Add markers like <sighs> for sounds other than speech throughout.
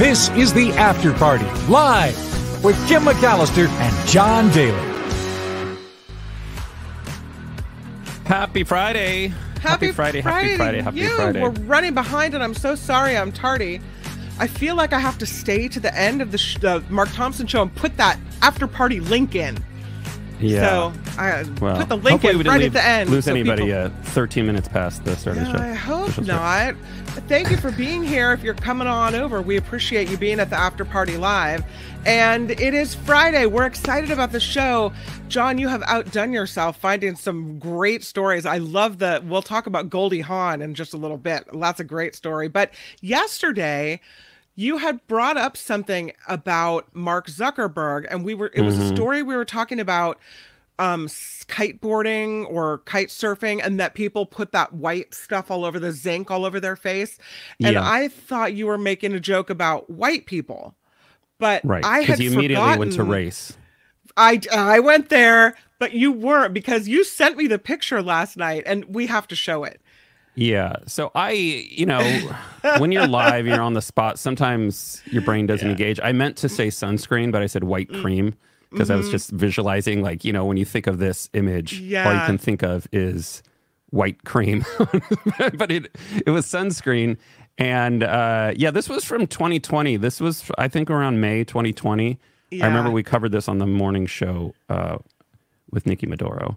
This is the After Party, live with Kim McAllister and John Daly. Happy Friday. Happy, Friday, happy Friday, happy you. Friday. We're running behind, and I'm so sorry I'm tardy. I feel like I have to stay to the end of the sh- uh, Mark Thompson show and put that after party link in. Yeah. So I well, put the link in we right didn't at the end. lose so anybody people- uh, 13 minutes past the start of the show. I hope not. Thank you for being here. If you're coming on over, we appreciate you being at the after party live. And it is Friday. We're excited about the show. John, you have outdone yourself finding some great stories. I love the. We'll talk about Goldie Hawn in just a little bit. That's a great story. But yesterday, you had brought up something about Mark Zuckerberg, and we were. It was a story we were talking about um kiteboarding or kite surfing and that people put that white stuff all over the zinc all over their face and Yeah. i thought you were making a joke about white people but Right. i had Because you immediately went to race. i i went there but you weren't because you sent me the picture last night and we have to show it Yeah. So I, you know, when you're live, you're on the spot. Sometimes your brain doesn't engage. I meant to say sunscreen, but I said white Mm. cream because I was just visualizing, like, you know, when you think of this image, all you can think of is white cream. <laughs> but it it was sunscreen. And uh, yeah, this was from 2020. This was, I think, around May 2020. Yeah. I remember we covered this on the morning show uh, with Nikki Maduro.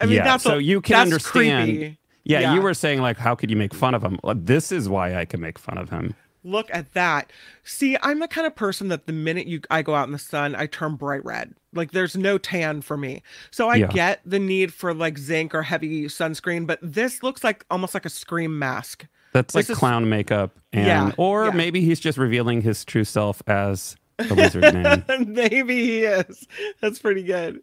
i mean yeah, that's so you can understand. creepy. Yeah, Yeah. you were saying like, how could you make fun of him? This is why I can make fun of him. Look at that. See, I'm the kind of person that the minute you I go out in the sun, I turn bright red. Like there's no tan for me. So I Yeah. get the need for like zinc or heavy sunscreen, but this looks like almost like a scream mask. That's like is- clown makeup, and Yeah, or maybe he's just revealing his true self as a <laughs> lizard man. Maybe he is. That's pretty good.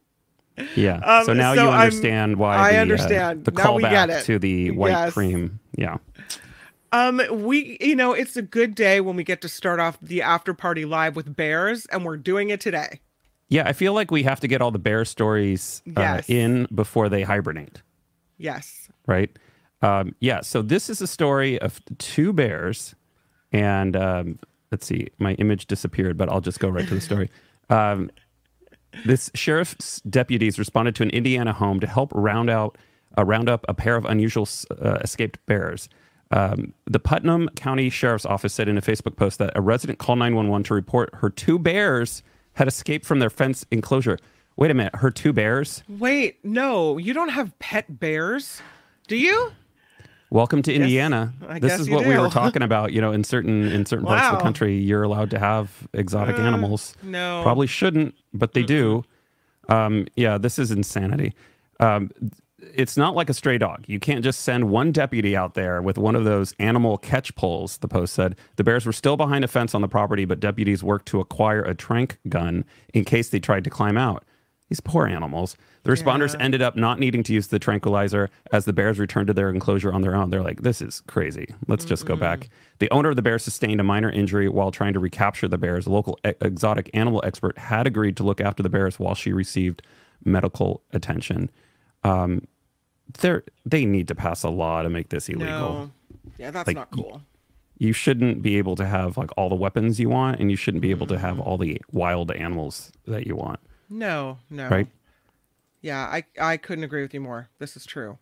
Yeah. <laughs> Um, so now so you I'm- understand why I the, uh, understand. the Now we get callback it. to the white Yes. cream. Yeah. Um, we, you know, it's a good day when we get to start off the after party live with bears, and we're doing it today. Yeah, I feel like we have to get all the bear stories uh, Yes. in before they hibernate. Yes. right? Um, yeah, so this is a story of two bears, and um, let's see, my image disappeared, but I'll just go right to the story. <laughs> Um, this sheriff's deputies responded to an Indiana home to help round out uh, round up a pair of unusual uh, escaped bears. Um, the Putnam County Sheriff's Office said in a Facebook post that a resident called 911 to report her two bears had escaped from their fence enclosure. Wait a minute, her two bears? Wait, no, you don't have pet bears, do you? Welcome to Indiana. This is what we were <laughs> talking about. You know, in certain in certain parts of the country, you're allowed to have exotic animals. no. probably shouldn't, but they do. Um, yeah, this is insanity. Um, it's not like a stray dog. You can't just send one deputy out there with one of those animal catch poles. The post said the bears were still behind a fence on the property, but deputies worked to acquire a trank gun in case they tried to climb out. These poor animals. The responders Yeah. ended up not needing to use the tranquilizer as the bears returned to their enclosure on their own. They're like, this is crazy. Let's just go back. The owner of the bear sustained a minor injury while trying to recapture the bears. A local e- exotic animal expert had agreed to look after the bears while she received medical attention. Um, they need to pass a law to make this illegal. No. Yeah, that's Like, not cool. You shouldn't be able to have like all the weapons you want, and you shouldn't be able to have all the wild animals that you want, No, no. right? Yeah, I I couldn't agree with you more. This is true.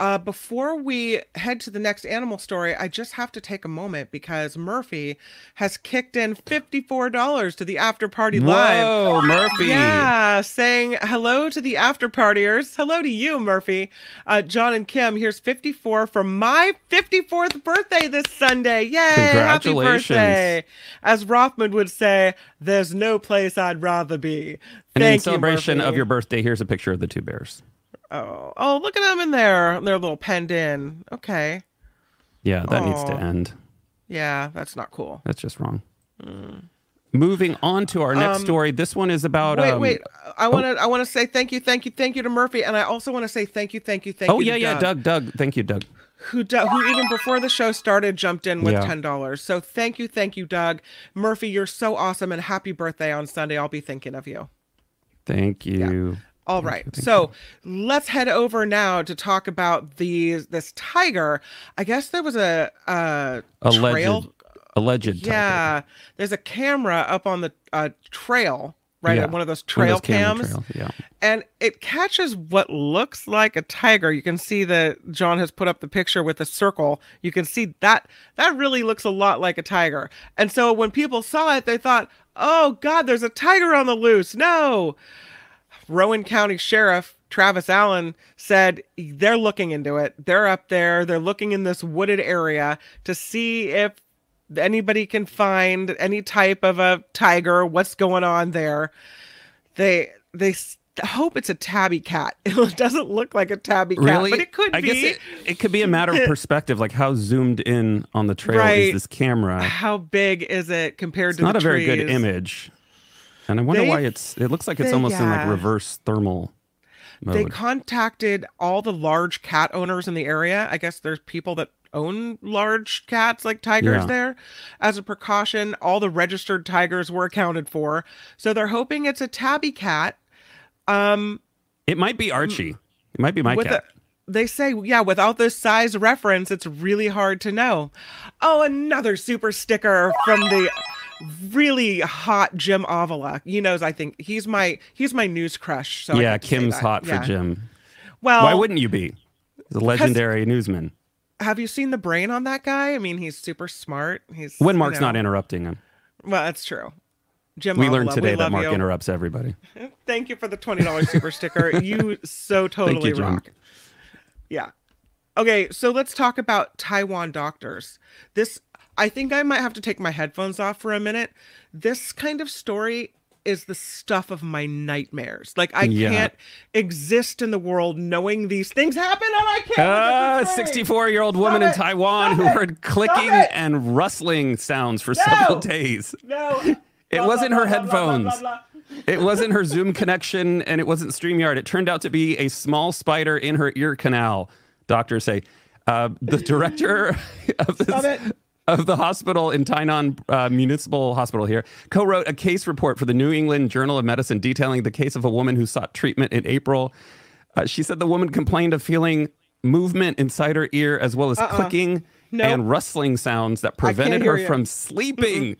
Uh, before we head to the next animal story, I just have to take a moment because Murphy has kicked in $54 to the after party live. Whoa, Murphy! Yeah, saying hello to the after partiers. Hello to you, Murphy. Uh, John and Kim, here's 54 for my 54th birthday this Sunday. Yay! Happy birthday. As Rothman would say, there's no place I'd rather be. And Thank in celebration you, of your birthday, here's a picture of the two bears. Oh, oh, look at them in there. They're a little penned in. Okay. Yeah, that needs to end. Yeah, that's not cool. That's just wrong. Moving on to our next Um, story. This one is about. Wait, um, wait. I want to. I want to say thank you, thank you, thank you to Murphy, and I also want to say thank you, thank you, thank Oh you. Oh yeah, yeah, Doug, Doug. Thank you, Doug. who who even before the show started jumped in with Yeah. ten dollars. So thank you, thank you, Doug. Murphy, you're so awesome, and happy birthday on Sunday. I'll be thinking of you. Thank you. All right. So let's head over now to talk about these this tiger. I guess there was a a Alleged, trail. Alleged. tiger. Yeah, there's a camera up on the uh, trail, right? Yeah. One of those trail of those cams. trails, Yeah. and it catches what looks like a tiger. You can see that John has put up the picture with a circle. You can see that that really looks a lot like a tiger. And so when people saw it, they thought, "Oh God, there's a tiger on the loose!" No. Rowan County Sheriff Travis Allen said they're looking into it. They're up there. They're looking in this wooded area to see if anybody can find any type of a tiger. What's going on there? They they hope it's a tabby cat. <laughs> It doesn't look like a tabby cat, Really? but it could I be. guess it, it could be a matter of <laughs> perspective, like how zoomed in on the trail Right. is this camera. How big is it compared It's to not the a very good image. And I wonder They- why it's it looks like it's they- almost in like reverse thermal They mode. contacted all the large cat owners in the area. I guess there's people that own large cats like tigers Yeah. there. As a precaution, all the registered tigers were accounted for. So they're hoping it's a tabby cat. Um It might be Archie. It might be my with cat. the- they say, yeah, without this size reference, it's really hard to know. Oh, another super sticker from the really hot Jim Avila. He knows, I think he's my he's my news crush. So yeah, get to say Kim's hot Yeah. for Jim. Well, Why wouldn't you be? He's a legendary newsman. have you seen the brain on that guy? I mean, he's super smart. He's When you Mark's know- not interrupting him. Well, that's true. Jim, We learned today that Mark you. interrupts everybody. <laughs> Thank you for the twenty dollars super sticker. <laughs> You so totally Jim. rock. Yeah. Okay, so let's talk about Taiwan doctors. This I think I might have to take my headphones off for a minute. This kind of story is the stuff of my nightmares. Like I Yeah. can't exist in the world knowing these things happen and I can't. A look at this thing. 64 year old woman in it! Taiwan who it! heard clicking and rustling sounds for several days. No. <laughs> It Blah, wasn't blah, her headphones. blah. It wasn't her Zoom connection and it wasn't StreamYard. It turned out to be a small spider in her ear canal, doctors say. Uh, the director <laughs> of, Stop this, it. Of the hospital in Tainan uh, Municipal Hospital here co wrote a case report for the New England Journal of Medicine detailing the case of a woman who sought treatment in April. Uh, she said the woman complained of feeling movement inside her ear as well as clicking Nope. and rustling sounds that prevented her you. from sleeping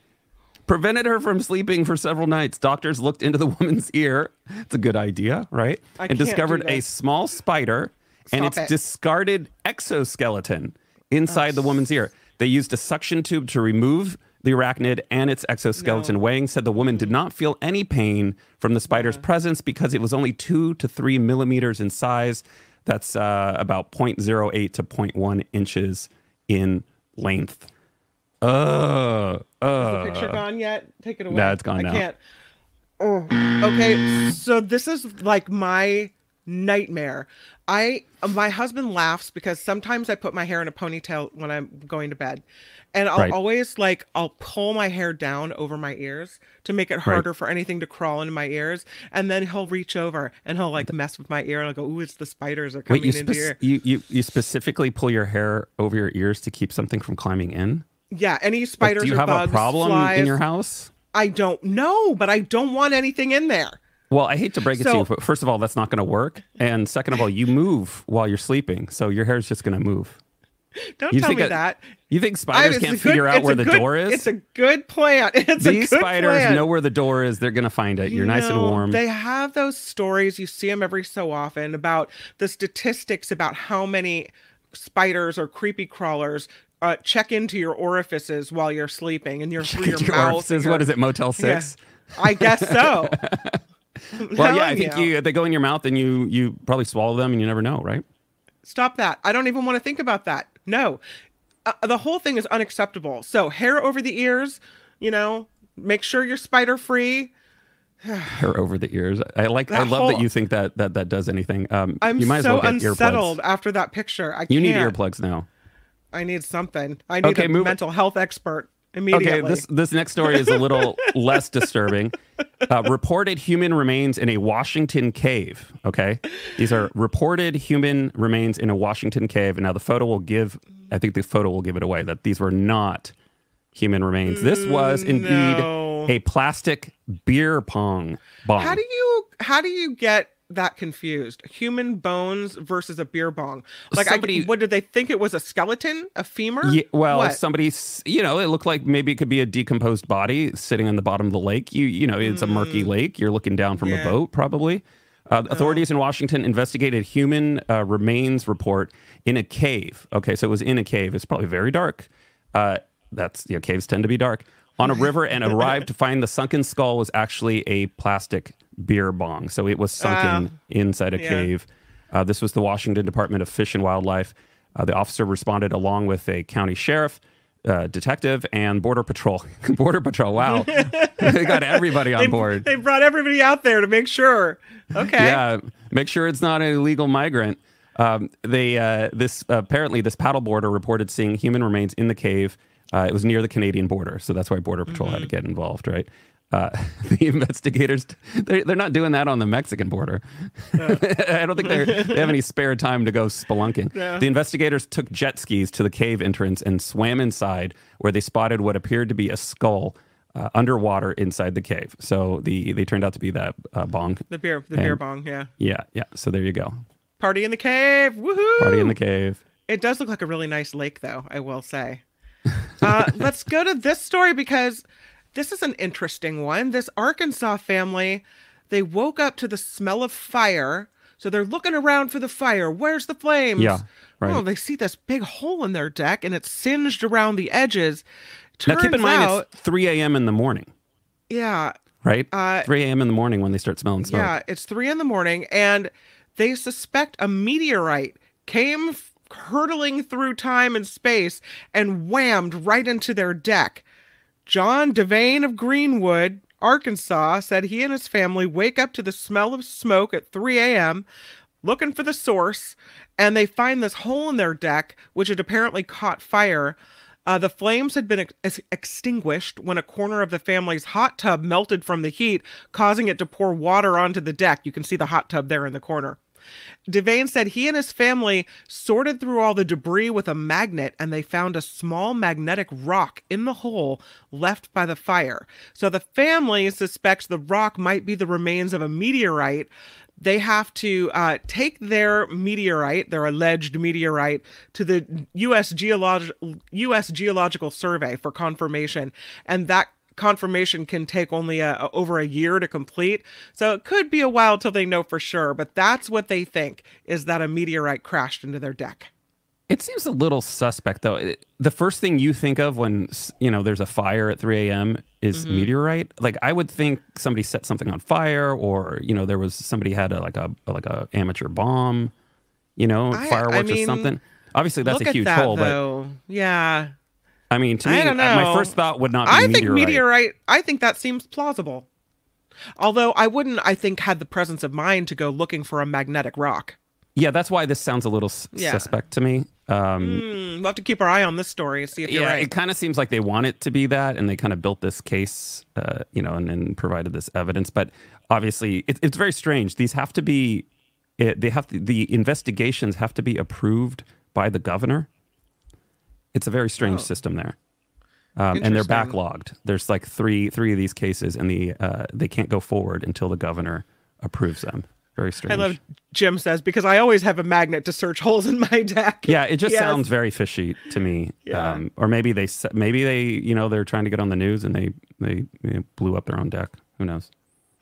prevented her from sleeping for several nights. Doctors looked into the <laughs> woman's ear. It's a good idea, right? I and discovered a small spider and its it. discarded exoskeleton inside the woman's ear. They used a suction tube to remove the arachnid and its exoskeleton. No. Wang said the woman did not feel any pain from the spider's presence because it was only two to three millimeters in size. That's uh, about 0.08 to 0.1 inches in length. Uh, Is uh. the picture gone yet? Take it away. No, it's gone I now. can't. Oh. Okay, so this is like my nightmare. I my husband laughs because sometimes I put my hair in a ponytail when I'm going to bed. And I'll Right. always like I'll pull my hair down over my ears to make it harder for anything to crawl into my ears. And then he'll reach over and he'll like mess with my ear and I'll go, Ooh, it's the spiders are coming Wait, you, into you you you specifically pull your hair over your ears to keep something from climbing in? Yeah, any spiders Like, do you have bugs, a problem flies, in your house? I don't know, but I don't want anything in there. Well, I hate to break it to you, but first of all, that's not going to work, and second of all, you move while you're sleeping, so your hair's just going to move. Don't You tell me a- that. You think spiders it's can't good- figure out where the good- door is? It's a good plan. <laughs> It's a These spiders plan. know where the door is. They're going to find it. You're You nice and warm. They have those stories. You see them every so often about the statistics about how many spiders or creepy crawlers uh, check into your orifices while you're sleeping and your your, Your mouth. orifices, your- what is it, Motel Yeah. Six? I guess so. <laughs> <laughs> Well, yeah, I think you they go in your mouth and you you probably swallow them and you never know, right? Stop that. I don't even want to think about that. No. Uh, the whole thing is unacceptable. So, hair over the ears, you know, make sure you're spider free. <sighs> Hair over the ears. I like. I That love that you think that that that does anything. Um, I'm you might so as well get unsettled earplugs. after that picture. I You need can't. earplugs now. I need something. I need Okay, a it. mental health expert. Okay, this this next story is a little <laughs> less disturbing. Uh, reported human remains in a Washington cave. Okay, these are reported human remains in a Washington cave, and now the photo will give. I think the photo will give it away that these were not human remains. This was indeed no. a plastic beer pong bomb. How do you how do you get that confused. Human bones versus a beer bong. Like, Somebody- I, what did they think it was? A skeleton? A femur? Yeah, well, What? somebody's, you know, it looked like maybe it could be a decomposed body sitting on the bottom of the lake. You, you know, it's a murky lake. You're looking down from Mm. Yeah. Oh. a boat, probably. Uh, authorities in Washington investigated human uh, remains report in a cave. Okay, so it was in a cave. It's probably very dark. Uh, that's you know, caves tend to be dark on a river, and arrived to <laughs> find the sunken skull was actually a plastic beer bong. So it was sunken Ah, inside a yeah. cave. Uh, this was the Washington Department of Fish and Wildlife. Uh, the officer responded along with a county sheriff, uh, detective, and border patrol. <laughs> border patrol. Wow, <laughs> they got everybody on They, board. they brought everybody out there to make sure. Okay. Yeah, make sure it's not an illegal migrant. Um, they uh, this apparently this paddleboarder reported seeing human remains in the cave. Uh, it was near the Canadian border, so that's why Border Patrol had to get involved, right? Uh, <laughs> the investigators they're, they're not doing that on the Mexican border. <laughs> I don't think they're, they have any spare time to go spelunking. Yeah. The investigators took jet skis to the cave entrance and swam inside, where they spotted what appeared to be a skull uh, underwater inside the cave. So the they turned out to be that uh, bong. The beer, the beer bong. Yeah. Yeah, yeah. So there you go. Party in the cave. Woohoo! Party in the cave. It does look like a really nice lake, though, I will say. Uh, <laughs> let's go to this story because this is an interesting one. This Arkansas family, they woke up to the smell of fire. So they're looking around for the fire. Where's the flames? Yeah, right. Oh, they see this big hole in their deck and it's singed around the edges. Now keep in mind out, it's 3 a.m. in the morning, yeah, right? Uh, 3 a.m. in the morning when they start smelling smoke. Yeah, it's three in the morning, and they suspect a meteorite came hurtling through time and space and whammed right into their deck. John Devane of Greenwood, Arkansas, said he and his family wake up to the smell of smoke at 3 a.m., looking for the source, and they find this hole in their deck, which had apparently caught fire. Uh, the flames had been ex- extinguished when a corner of the family's hot tub melted from the heat, causing it to pour water onto the deck. You can see the hot tub there in the corner. Devane said he and his family sorted through all the debris with a magnet and they found a small magnetic rock in the hole left by the fire. So the family suspects the rock might be the remains of a meteorite. They have to uh, take their meteorite, their alleged meteorite, to the U.S. Geolog- U.S. Geological Survey for confirmation, and that confirmation can take only a, a- over a year to complete. So it could be a while till they know for sure, but that's what they think is that a meteorite crashed into their deck. It seems a little suspect, though. It- the first thing you think of when you know there's a fire at 3 a.m. is Mm-hmm. meteorite. Like I would think somebody set something on fire, or you know there was somebody had a, like a like a amateur bomb, you know, I- I fireworks or something. Obviously, that's a huge that hole, though. yeah. I mean, to me, my first thought would not be I meteorite. think meteorite, I think that seems plausible. Although I wouldn't, I think, had the presence of mind to go looking for a magnetic rock. Yeah, that's why this sounds a little s- Yeah. suspect to me. Um, Hmm, we'll have to keep our eye on this story and see if you're yeah, right. it kind of seems like they want it to be that, and they kind of built this case, uh, you know, and then provided this evidence. But obviously, it, it's very strange. These have to be, it, they have to, the investigations have to be approved by the governor. It's a very strange Oh. system there, um, and they're backlogged. There's like three three of these cases, and the uh, they can't go forward until the governor approves them. Very strange. I love Jim says because I always have a magnet to search holes in my deck. Yeah, it just Yes. sounds very fishy to me. Yeah. Um, or maybe they maybe they you know they're trying to get on the news and they they, they blew up their own deck. Who knows?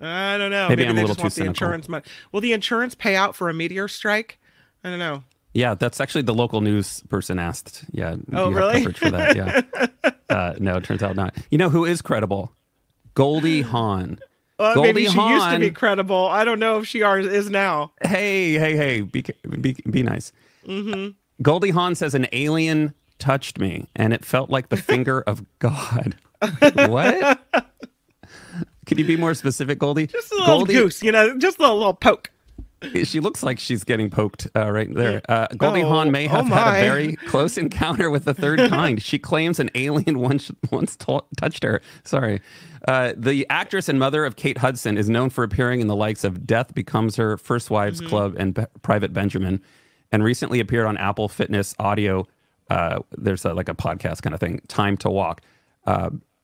I don't know. Maybe Maybe, I'm a little just too want the insurance money. Will the insurance pay out for a meteor strike? I don't know. Yeah, that's actually the local news person asked. Yeah. Oh, really? coverage for that? Yeah. <laughs> uh, no, it turns out not. You know who is credible? Goldie Hawn. Well, Goldie maybe she used to be credible. I don't know if she are, is now. Hey, hey, hey! Be be, be nice. Mm-hmm. Goldie Hawn says an alien touched me, and it felt like the finger of <laughs> God. <laughs> what? Could you be more specific, Goldie? Just a little Goldie, goose, you know, just a little poke. She looks like she's getting poked uh, right there. Uh, Goldie Oh, Hawn may oh have had a very close encounter with the third <laughs> kind. She claims an alien once once to- touched her. Sorry. Uh, the actress and mother of Kate Hudson is known for appearing in the likes of Death Becomes Her, First Wives Mm-hmm. Club, and Private Benjamin, and recently appeared on Apple Fitness Audio. Uh, there's a, like a podcast kind of thing, Time to Walk.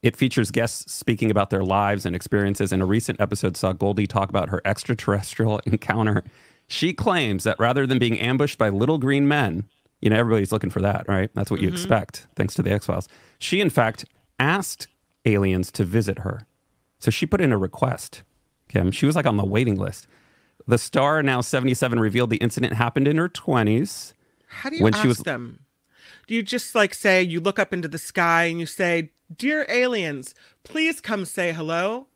It features guests speaking about their lives and experiences. And a recent episode saw Goldie talk about her extraterrestrial <laughs> encounter. She claims that rather than being ambushed by little green men, you know, everybody's looking for that, right? That's what you mm-hmm. expect, thanks to the X Files. She, in fact, asked aliens to visit her. So she put in a request. Kim. She was like on the waiting list. The star, now 77, revealed the incident happened in her 20s. How do you When ask she was- them? Do you just like say you look up into the sky and you say, "Dear aliens, please come say hello"?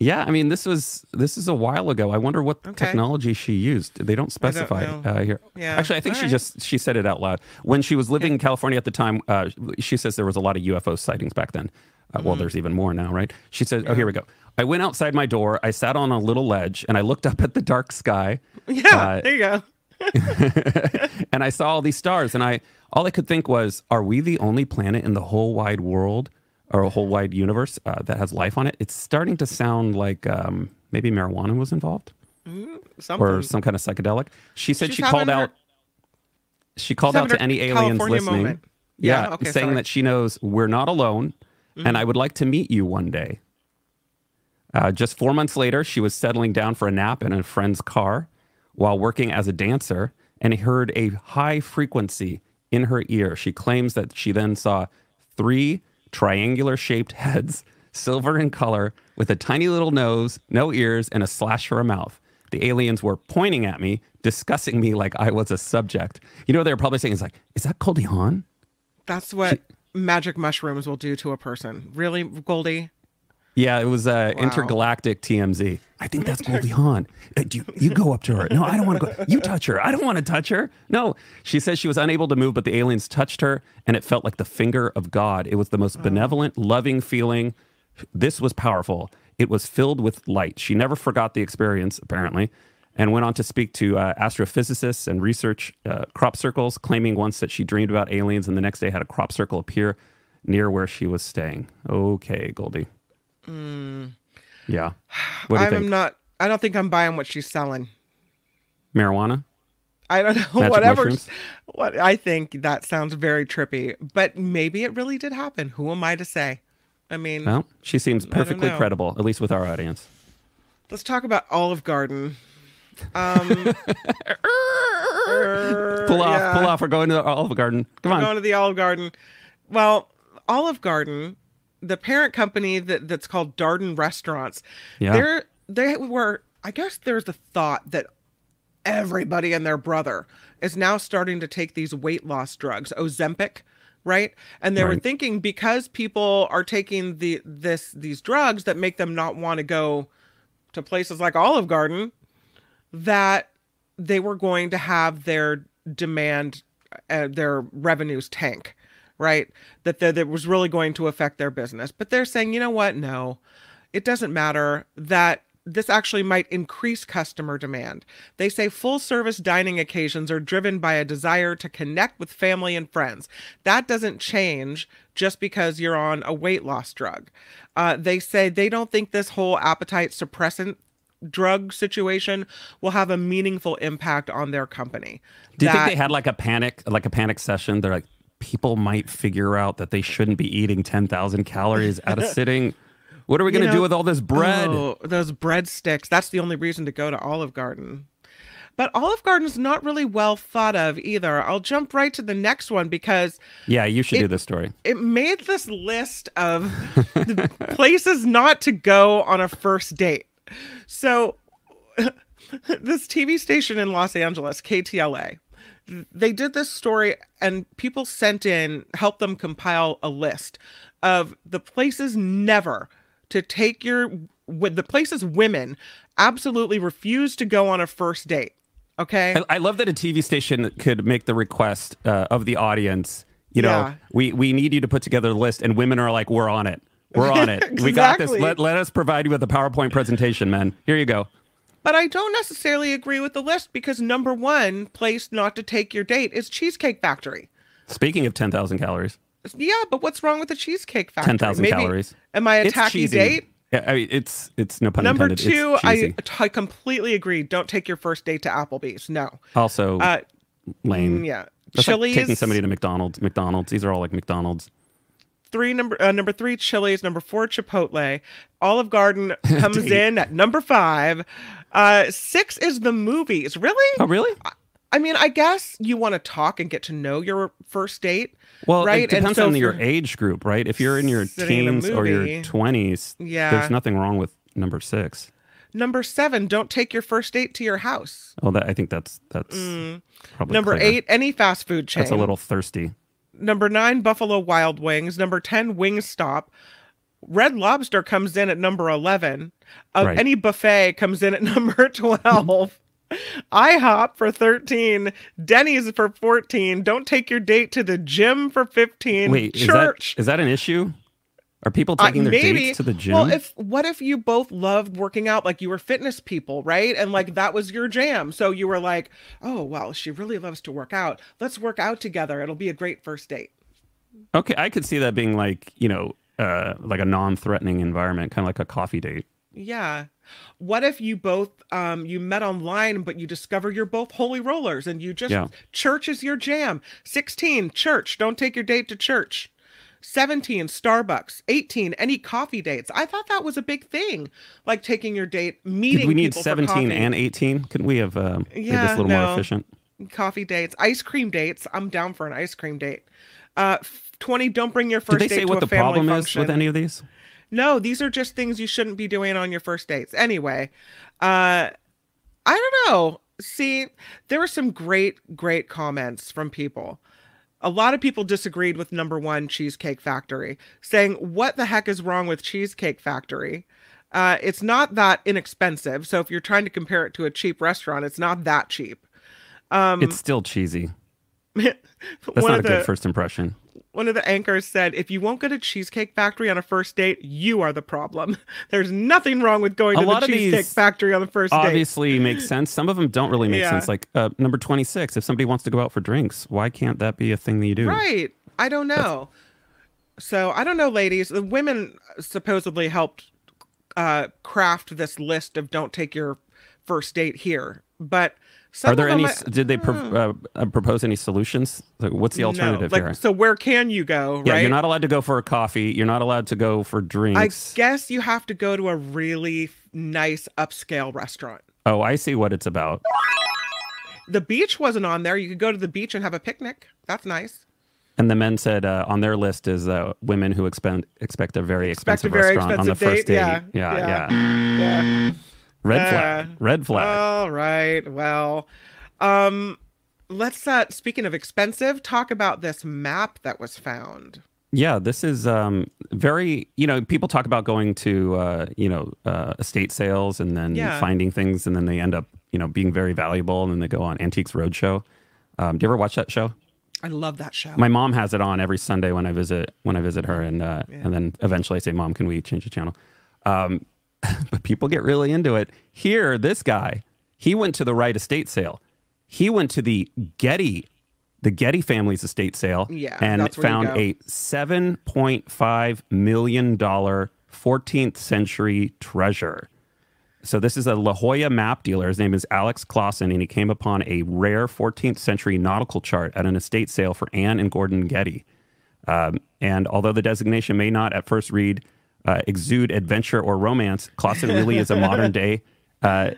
Yeah, I mean, this was this is a while ago. I wonder what Okay. technology she used. They don't specify know. uh, here. Yeah, Actually, I think all she right. just she said it out loud when she was living in California at the time. Uh, she says there was a lot of UFO sightings back then. Uh, Mm-hmm. Well, there's even more now, right? She said, "Oh, here we go." I went outside my door. I sat on a little ledge and I looked up at the dark sky. <laughs> Yeah, Uh, there you go. <laughs> and I saw all these stars, and I all I could think was, are we the only planet in the whole wide world or a whole wide universe uh, that has life on it? It's starting to sound like um, maybe marijuana was involved Something. or some kind of psychedelic. She said She's she called her- out. She called out to any aliens California listening. moment. Yeah, okay, saying sorry. Mm-hmm. that she knows we're not alone, and I would like to meet you one day. Uh, just four months later, she was settling down for a nap in a friend's car while working as a dancer and heard a high frequency in her ear. She claims that she then saw three triangular shaped heads, silver in color, with a tiny little nose, no ears, and a slash for a mouth. The aliens were pointing at me, discussing me like I was a subject. You know what they were probably saying? Is like, is that Goldie Hawn? That's what magic mushrooms will do to a person. Really, Goldie? Yeah, it was uh, intergalactic TMZ. I think that's Goldie Hawn. Uh, do you, you go up to her. No, I don't want to go. You touch her. I don't want to touch her. No, she says she was unable to move, but the aliens touched her, and it felt like the finger of God. It was the most benevolent, loving feeling. This was powerful. It was filled with light. She never forgot the experience, apparently, and went on to speak to uh, astrophysicists and research uh, crop circles, claiming once that she dreamed about aliens, and the next day had a crop circle appear near where she was staying. Okay, Goldie. Yeah. <sighs> Do you I'm not. I don't think I'm buying what she's selling. Marijuana? I don't know. Magic whatever. mushrooms? What I think that sounds very trippy, but maybe it really did happen. Who am I to say? I mean, Well, she seems perfectly credible, at least with our audience. let's talk about Olive Garden. Um, <laughs> Pull off, yeah. pull off. We're going to the Olive Garden. Come on. going to the Olive Garden. Well, Olive Garden, the parent company that, that's called Darden Restaurants, Yeah. they're they were. I guess there's the thought that everybody and their brother is now starting to take these weight loss drugs, Ozempic, right? And they were thinking because people are taking the this these drugs that make them not want to go to places like Olive Garden, that they were going to have their demand, uh, their revenues tank, right? That that that was really going to affect their business. But they're saying, you know what? No, it doesn't matter. That this actually might increase customer demand. They say full service dining occasions are driven by a desire to connect with family and friends. That doesn't change just because you're on a weight loss drug. Uh, they say they don't think this whole appetite suppressant drug situation will have a meaningful impact on their company. Do you That- think they had like a panic, like a panic session? They're like, people might figure out that they shouldn't be eating 10,000 calories at a <laughs> sitting. What are we going to do with all this bread? Oh, those breadsticks. That's the only reason to go to Olive Garden. But Olive Garden's not really well thought of either. I'll jump right to the next one because Yeah, you should do this story. it made this list of the <laughs> places not to go on a first date. So, <laughs> this TV station in Los Angeles, KTLA, they did this story and people sent in, helped them compile a list of the places never to take your, with the places women absolutely refuse to go on a first date. Okay. I, I love that a TV station could make the request uh, of the audience. You know, Yeah. we we need you to put together a list, and women are like, "We're on it. We're on it. <laughs> We got this. Let let us provide you with a PowerPoint presentation, man. Here you go." But I don't necessarily agree with the list because number one place not to take your date is Cheesecake Factory. Speaking of ten thousand calories, Yeah, but what's wrong with the Cheesecake Factory? ten thousand Maybe- calories. Am I a It's tacky cheesy. date? Yeah, I mean, it's it's no pun Number intended. two, it's I. I completely agree. Don't take your first date to Applebee's. No. also Uh, lame. yeah. That's Chili's. like taking somebody to McDonald's. McDonald's. These are all like McDonald's. Three number uh, number three Chili's, number four Chipotle. Olive Garden <laughs> comes in at number five. Uh, six is the movies. Really? Oh, really? I mean, I guess you want to talk and get to know your first date. Well, right? it depends so on your age group, right? If you're in your Sitting in teens or your 20s, Yeah. there's nothing wrong with number six. Number seven, don't take your first date to your house. Oh, that I think that's that's probably Mm. Number clear. eight, any fast food chain. That's a little thirsty. Number nine, Buffalo Wild Wings. Number 10, Wingstop. Red Lobster comes in at number 11. Uh, Right. Any buffet comes in at <laughs> number 12. IHOP for 13. Denny's for 14. Don't take your date to the gym for 15. Wait, is that, Church. is that an issue? Are people Uh, taking their dates to the gym? Well, if what if you both loved working out, like you were fitness people, right? And like that was your jam. So you were like, oh well, she really loves to work out. Let's work out together. It'll be a great first date. okay, I could see that being like, you know, uh, like a non-threatening environment, kind of like a coffee date. Yeah. What if you both um you met online but you discover you're both holy rollers and you just Yeah. church is your jam. 16 church, don't take your date to church. 17 Starbucks, 18 any coffee dates. I thought that was a big thing. Like taking your date, meeting Did we need people 17 coffee. and 18? Couldn't we have um, made this a little no. more efficient? coffee dates, ice cream dates. I'm down for an ice cream date. Uh, 20. Don't bring your first Did they date say what the problem function. is with any of these? No, these are just things you shouldn't be doing on your first dates. Anyway, uh, I don't know. See, there were some great, great comments from people. A lot of people disagreed with number one, Cheesecake Factory, saying, What the heck is wrong with Cheesecake Factory? Uh, it's not that inexpensive. So if you're trying to compare it to a cheap restaurant, it's not that cheap. Um, It's still cheesy. <laughs> That's That's not a good first impression. One of the anchors said, "If you won't go to Cheesecake Factory on a first date, you are the problem. <laughs> There's nothing wrong with going A to the Cheesecake Factory on the first date." Obviously <laughs> makes sense. Some of them don't really make Yeah. sense. Like uh, number 26, if somebody wants to go out for drinks, why can't that be a thing that you do? Right. I don't know. So I don't know, ladies. The women supposedly helped uh, craft this list of don't take your first date here, but some Are there any? Did they pro- uh, uh, propose any solutions? Like, what's the no. alternative Like, here? So where can you go? Yeah, you're not allowed to go for a coffee. You're not allowed to go for drinks. I guess you have to go to a really nice upscale restaurant. oh, I see what it's about. The beach wasn't on there. You could go to the beach and have a picnic. That's nice. And the men said uh, on their list is uh, women who expend, expect a very Expect a expensive very restaurant on the expensive first date. date. Yeah, yeah, yeah. yeah. Yeah. Red flag. Uh, Red flag. All right. Well, um, let's uh speaking of expensive, talk about this map that was found. Yeah, this is um, very, you know, people talk about going to, uh, you know, uh, estate sales and then Yeah. finding things and then they end up, you know, being very valuable and then they go on Antiques Roadshow. Um, do you ever watch that show? I love that show. My mom has it on every Sunday when I visit when I visit her, and uh, and then eventually I say, "Mom, can we change the channel?" Um, <laughs> but people get really into it. Here, this guy, he went to the right estate sale. He went to the Getty, the Getty family's estate sale, Yeah, and that's where you found a seven point five million dollar 14th century treasure. So this is a La Jolla map dealer. His name is Alex Clausen, and he came upon a rare 14th century nautical chart at an estate sale for Anne and Gordon Getty. Um, and although the designation may not at first read uh, exude adventure or romance, Clausen really is a modern <laughs> day uh,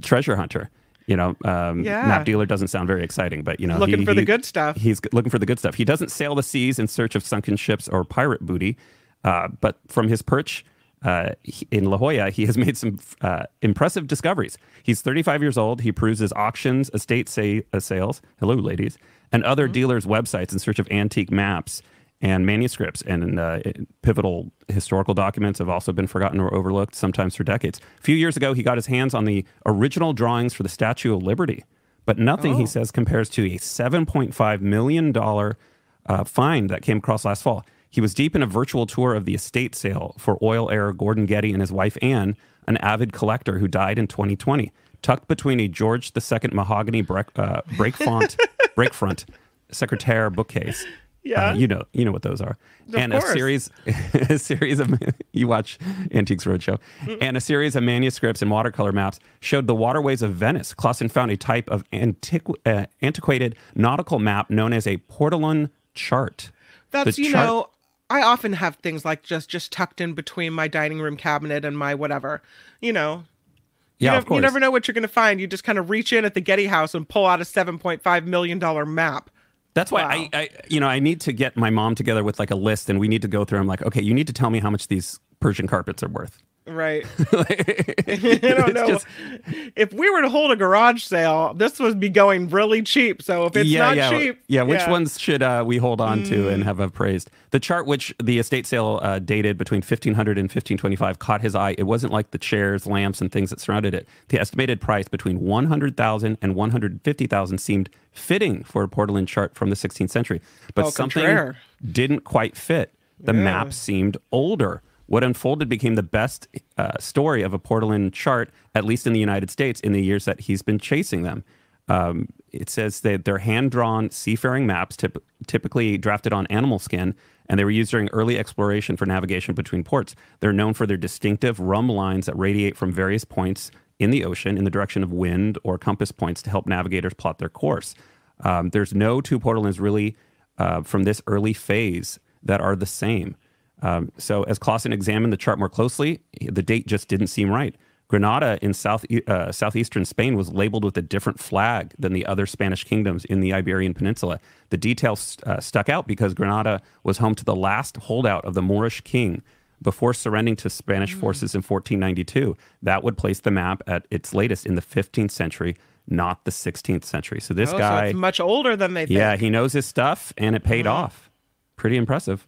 treasure hunter. You know, um, Yeah. map dealer doesn't sound very exciting, but you know, Looking he- for the good stuff. He's looking for the good stuff. He doesn't sail the seas in search of sunken ships or pirate booty, uh, but from his perch uh, in La Jolla, he has <laughs> made some uh, impressive discoveries. He's 35 years old. He peruses auctions, estate sa- uh, sales, hello, ladies, and other Mm-hmm. dealers' websites in search of antique maps and manuscripts and uh, pivotal historical documents have also been forgotten or overlooked, sometimes for decades. A few years ago, he got his hands on the original drawings for the Statue of Liberty, but nothing, he Oh. says, compares to a $7.5 million uh, find that came across last fall. He was deep in a virtual tour of the estate sale for oil heir Gordon Getty and his wife Anne, an avid collector who died in 2020, tucked between a George II mahogany break, uh, break font, <laughs> break front secretaire bookcase. Yeah. Uh, you know, you know what those are, Of and course. a series, <laughs> a series of <laughs> you watch Antiques Roadshow, and a series of manuscripts and watercolor maps showed the waterways of Venice. Clausen found a type of antiqu- uh, antiquated nautical map known as a portolan chart. That's The you chart- know, I often have things like just just tucked in between my dining room cabinet and my whatever. You know, you, Yeah, of course. you never know what you're going to find. You just kind of reach in at the Getty House and pull out a 7.5 million dollar map. That's why Wow. I, I, you know, I need to get my mom together with like a list, and we need to go through. I'm like, okay, you need to tell me how much these Persian carpets are worth. Right. <laughs> I don't know. if we were to hold a garage sale, this would be going really cheap. So if it's yeah, not yeah, cheap, yeah. Which ones should uh, we hold on to and have appraised? The chart, which the estate sale uh, dated between 1500 and 1525, caught his eye. It wasn't like the chairs, lamps, and things that surrounded it. The estimated price between 100,000 and 150,000 seemed fitting for a portolan chart from the 16th century, but Au something contraire. didn't quite fit. The map seemed older. What unfolded became the best uh, story of a portolan chart, at least in the United States, in the years that he's been chasing them. Um, it says that they're hand drawn seafaring maps, typ- typically drafted on animal skin, and they were used during early exploration for navigation between ports. They're known for their distinctive rhumb lines that radiate from various points in the ocean in the direction of wind or compass points to help navigators plot their course. Um, there's no two portolans really uh, from this early phase that are the same. Um, so, as Clausen examined the chart more closely, the date just didn't seem right. Granada in south uh, southeastern Spain was labeled with a different flag than the other Spanish kingdoms in the Iberian Peninsula. The details uh, stuck out because Granada was home to the last holdout of the Moorish king before surrendering to Spanish forces in 1492. That would place the map at its latest in the 15th century, not the 16th century. So this Oh, guy, so it's much older than they think. yeah, he knows his stuff, and it paid off. Pretty impressive.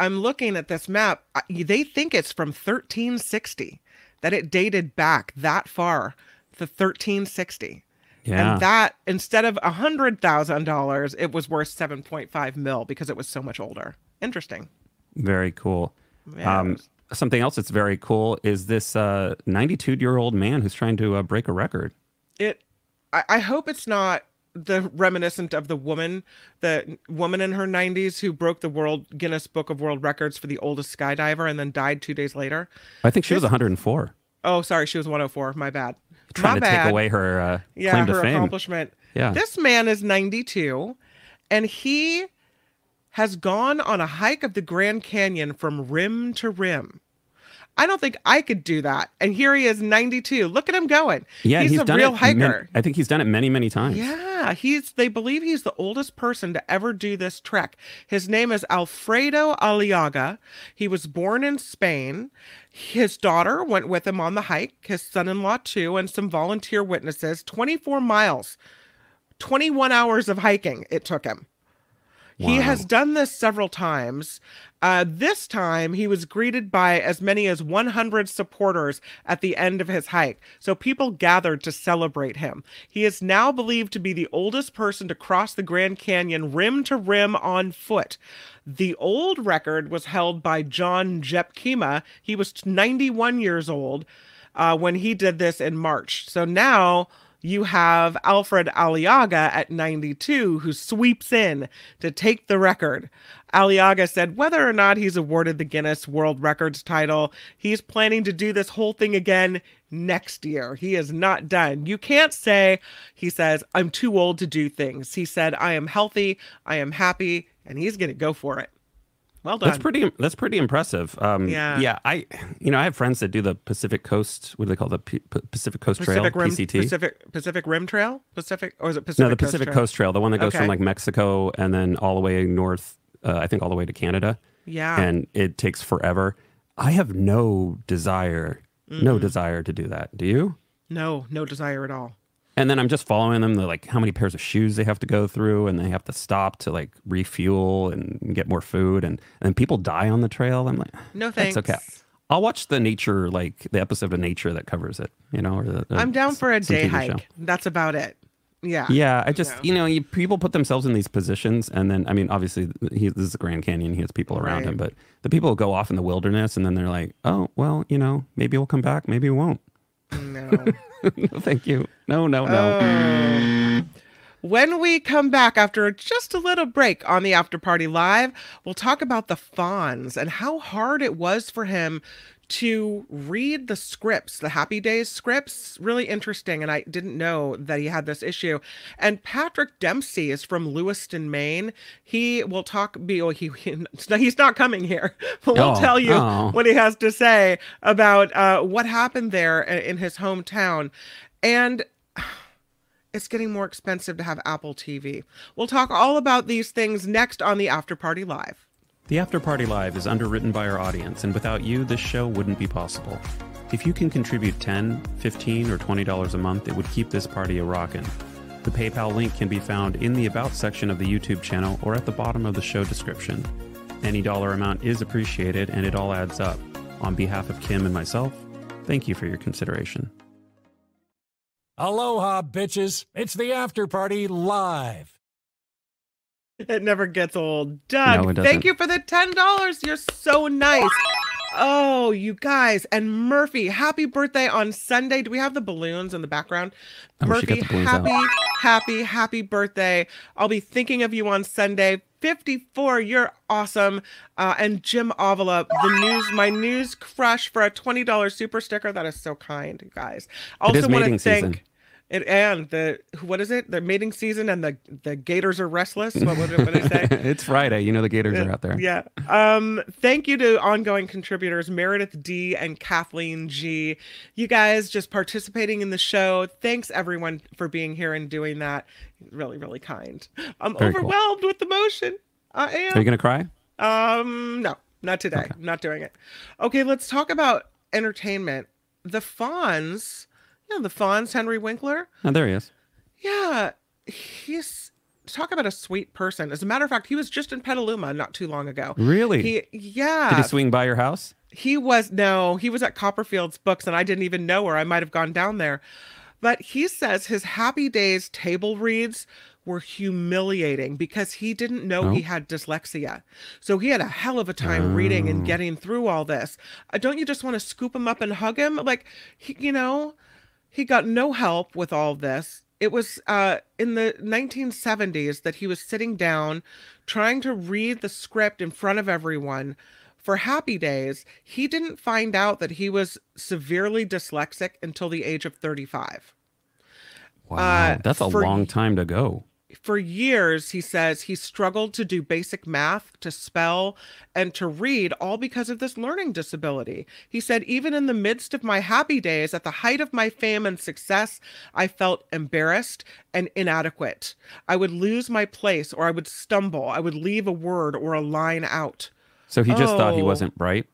I'm looking at this map. I- They think it's from 1360, that it dated back that far to 1360. Yeah. And that instead of a hundred thousand dollars, it was worth seven point five mil because it was so much older. Interesting. Very cool. Yeah. Um, something else that's very cool is this 92 year old man who's trying to uh, break a record. It. I, I hope it's not the reminiscent of the woman, the woman in her 90s who broke the world Guinness Book of World Records for the oldest skydiver and then died two days later. I think she was 104, Oh, sorry, she was 104. My bad. trying My to bad. take away her uh, yeah, claim to her fame. accomplishment. Yeah. This man is 92 and he has gone on a hike of the Grand Canyon from rim to rim. I don't think I could do that. And here he is 92. Look at him going. Yeah, he's, he's a real it. hiker. I think he's done it many, many times. Yeah, he's they believe he's the oldest person to ever do this trek. His name is Alfredo Aliaga. He was born in Spain. His daughter went with him on the hike, his son-in-law too, and some volunteer witnesses. 24 miles. 21 hours of hiking it took him. He has done this several times. Uh, this time, he was greeted by as many as 100 supporters at the end of his hike. So people gathered to celebrate him. He is now believed to be the oldest person to cross the Grand Canyon rim to rim on foot. The old record was held by John Jepkema. He was 91 years old uh, when he did this in March. So now you have Alfred Aliaga at 92 who sweeps in to take the record. Aliaga said whether or not he's awarded the Guinness World Records title, he's planning to do this whole thing again next year. He is not done. You can't say, he says, I'm too old to do things. He said, I am healthy, I am happy, and he's going to go for it. Well done. That's pretty. That's pretty impressive. Um, Yeah. yeah. I, you know, I have friends that do the Pacific Coast. What do they call the P- Pacific Coast Trail? Pacific Rim, PCT. Pacific Pacific Rim Trail, Pacific, or is it Pacific? no, the Coast Pacific Trail? Coast Trail, the one that goes Okay. from like Mexico and then all the way north. Uh, I think all the way to Canada. Yeah. and it takes forever. I have no desire, no desire to do that. Do you? No, no desire at all. And then I'm just following them. They're like, how many pairs of shoes they have to go through, and they have to stop to like refuel and get more food, and and people die on the trail. I'm like, No that's thanks. okay. I'll watch the nature, like the episode of Nature that covers it. You know, or the, the- I'm down for a day TV show. hike. That's about it. Yeah. Yeah, I just Yeah. you know, you, people put themselves in these positions, and then I mean, obviously, he, this is the Grand Canyon. He has people around Right. him, but the people go off in the wilderness, and then they're like, "Oh, well, you know, maybe we'll come back, maybe we won't." No. <laughs> no, thank you. No, no, no. Oh. When we come back after just a little break on the After Party Live, we'll talk about the Fonz and how hard it was for him to read the scripts, the Happy Days scripts. Really interesting. And I didn't know that he had this issue. And Patrick Dempsey is from Lewiston, Maine. He will talk, be, oh, he, <laughs> he's not coming here, <laughs> but we'll Oh, tell you oh. what he has to say about uh, what happened there in his hometown. And <sighs> it's getting more expensive to have Apple TV. We'll talk all about these things next on the After Party Live. The After Party Live is underwritten by our audience, and without you, this show wouldn't be possible. If you can contribute 10 15 or $20 a month, it would keep this party a rockin'. The PayPal link can be found in the About section of the YouTube channel or at the bottom of the show description. Any dollar amount is appreciated, and it all adds up. On behalf of Kim and myself, thank you for your consideration. Aloha, bitches. It's the after party live. <laughs> It never gets old. Doug, No, thank you for the $10. You're so nice. Oh, you guys. And Murphy, happy birthday on Sunday. Do we have the balloons in the background? Oh, Murphy, balloons out. happy, happy, happy birthday. I'll be thinking of you on Sunday. 54, you're awesome. Uh, and Jim Avila, the news, my news crush for a $20 super sticker. That is so kind, you guys. Also want to thank season. It and the what is it? The mating season and the the gators are restless. What would what I say? <laughs> it's Friday. You know the Gators are out there. Yeah. Um, thank you to ongoing contributors Meredith D and Kathleen G. You guys just participating in the show. Thanks everyone for being here and doing that. Really, really kind. I'm Very cool. overwhelmed with emotion. I am. Are you going to cry? Um, no, not today. Okay. Not doing it. Okay, let's talk about entertainment. The Fonz, yeah, the Fonz, Henry Winkler. Oh, there he is. Yeah, he's talk about a sweet person. As a matter of fact, he was just in Petaluma not too long ago. Really? He, yeah, Did he swing by your house? he was no, he was at Copperfield's books, and I didn't even know where I might have gone down there. But he says his Happy Days table reads were humiliating because he didn't know he Oh. had dyslexia. So he had a hell of a time reading and Oh. getting through all this. Uh, don't you just want to scoop him up and hug him? Like, he, you know, he got no help with all this. It was uh, in the 1970s that he was sitting down trying to read the script in front of everyone for Happy Days. He didn't find out that he was severely dyslexic until the age of 35. Wow. Uh, That's a for- long time to go. For years, he says he struggled to do basic math, to spell, and to read, all because of this learning disability. He said, even in the midst of my happy days, at the height of my fame and success, I felt embarrassed and inadequate. I would lose my place or I would stumble. I would leave a word or a line out. So he just thought he Oh. wasn't bright.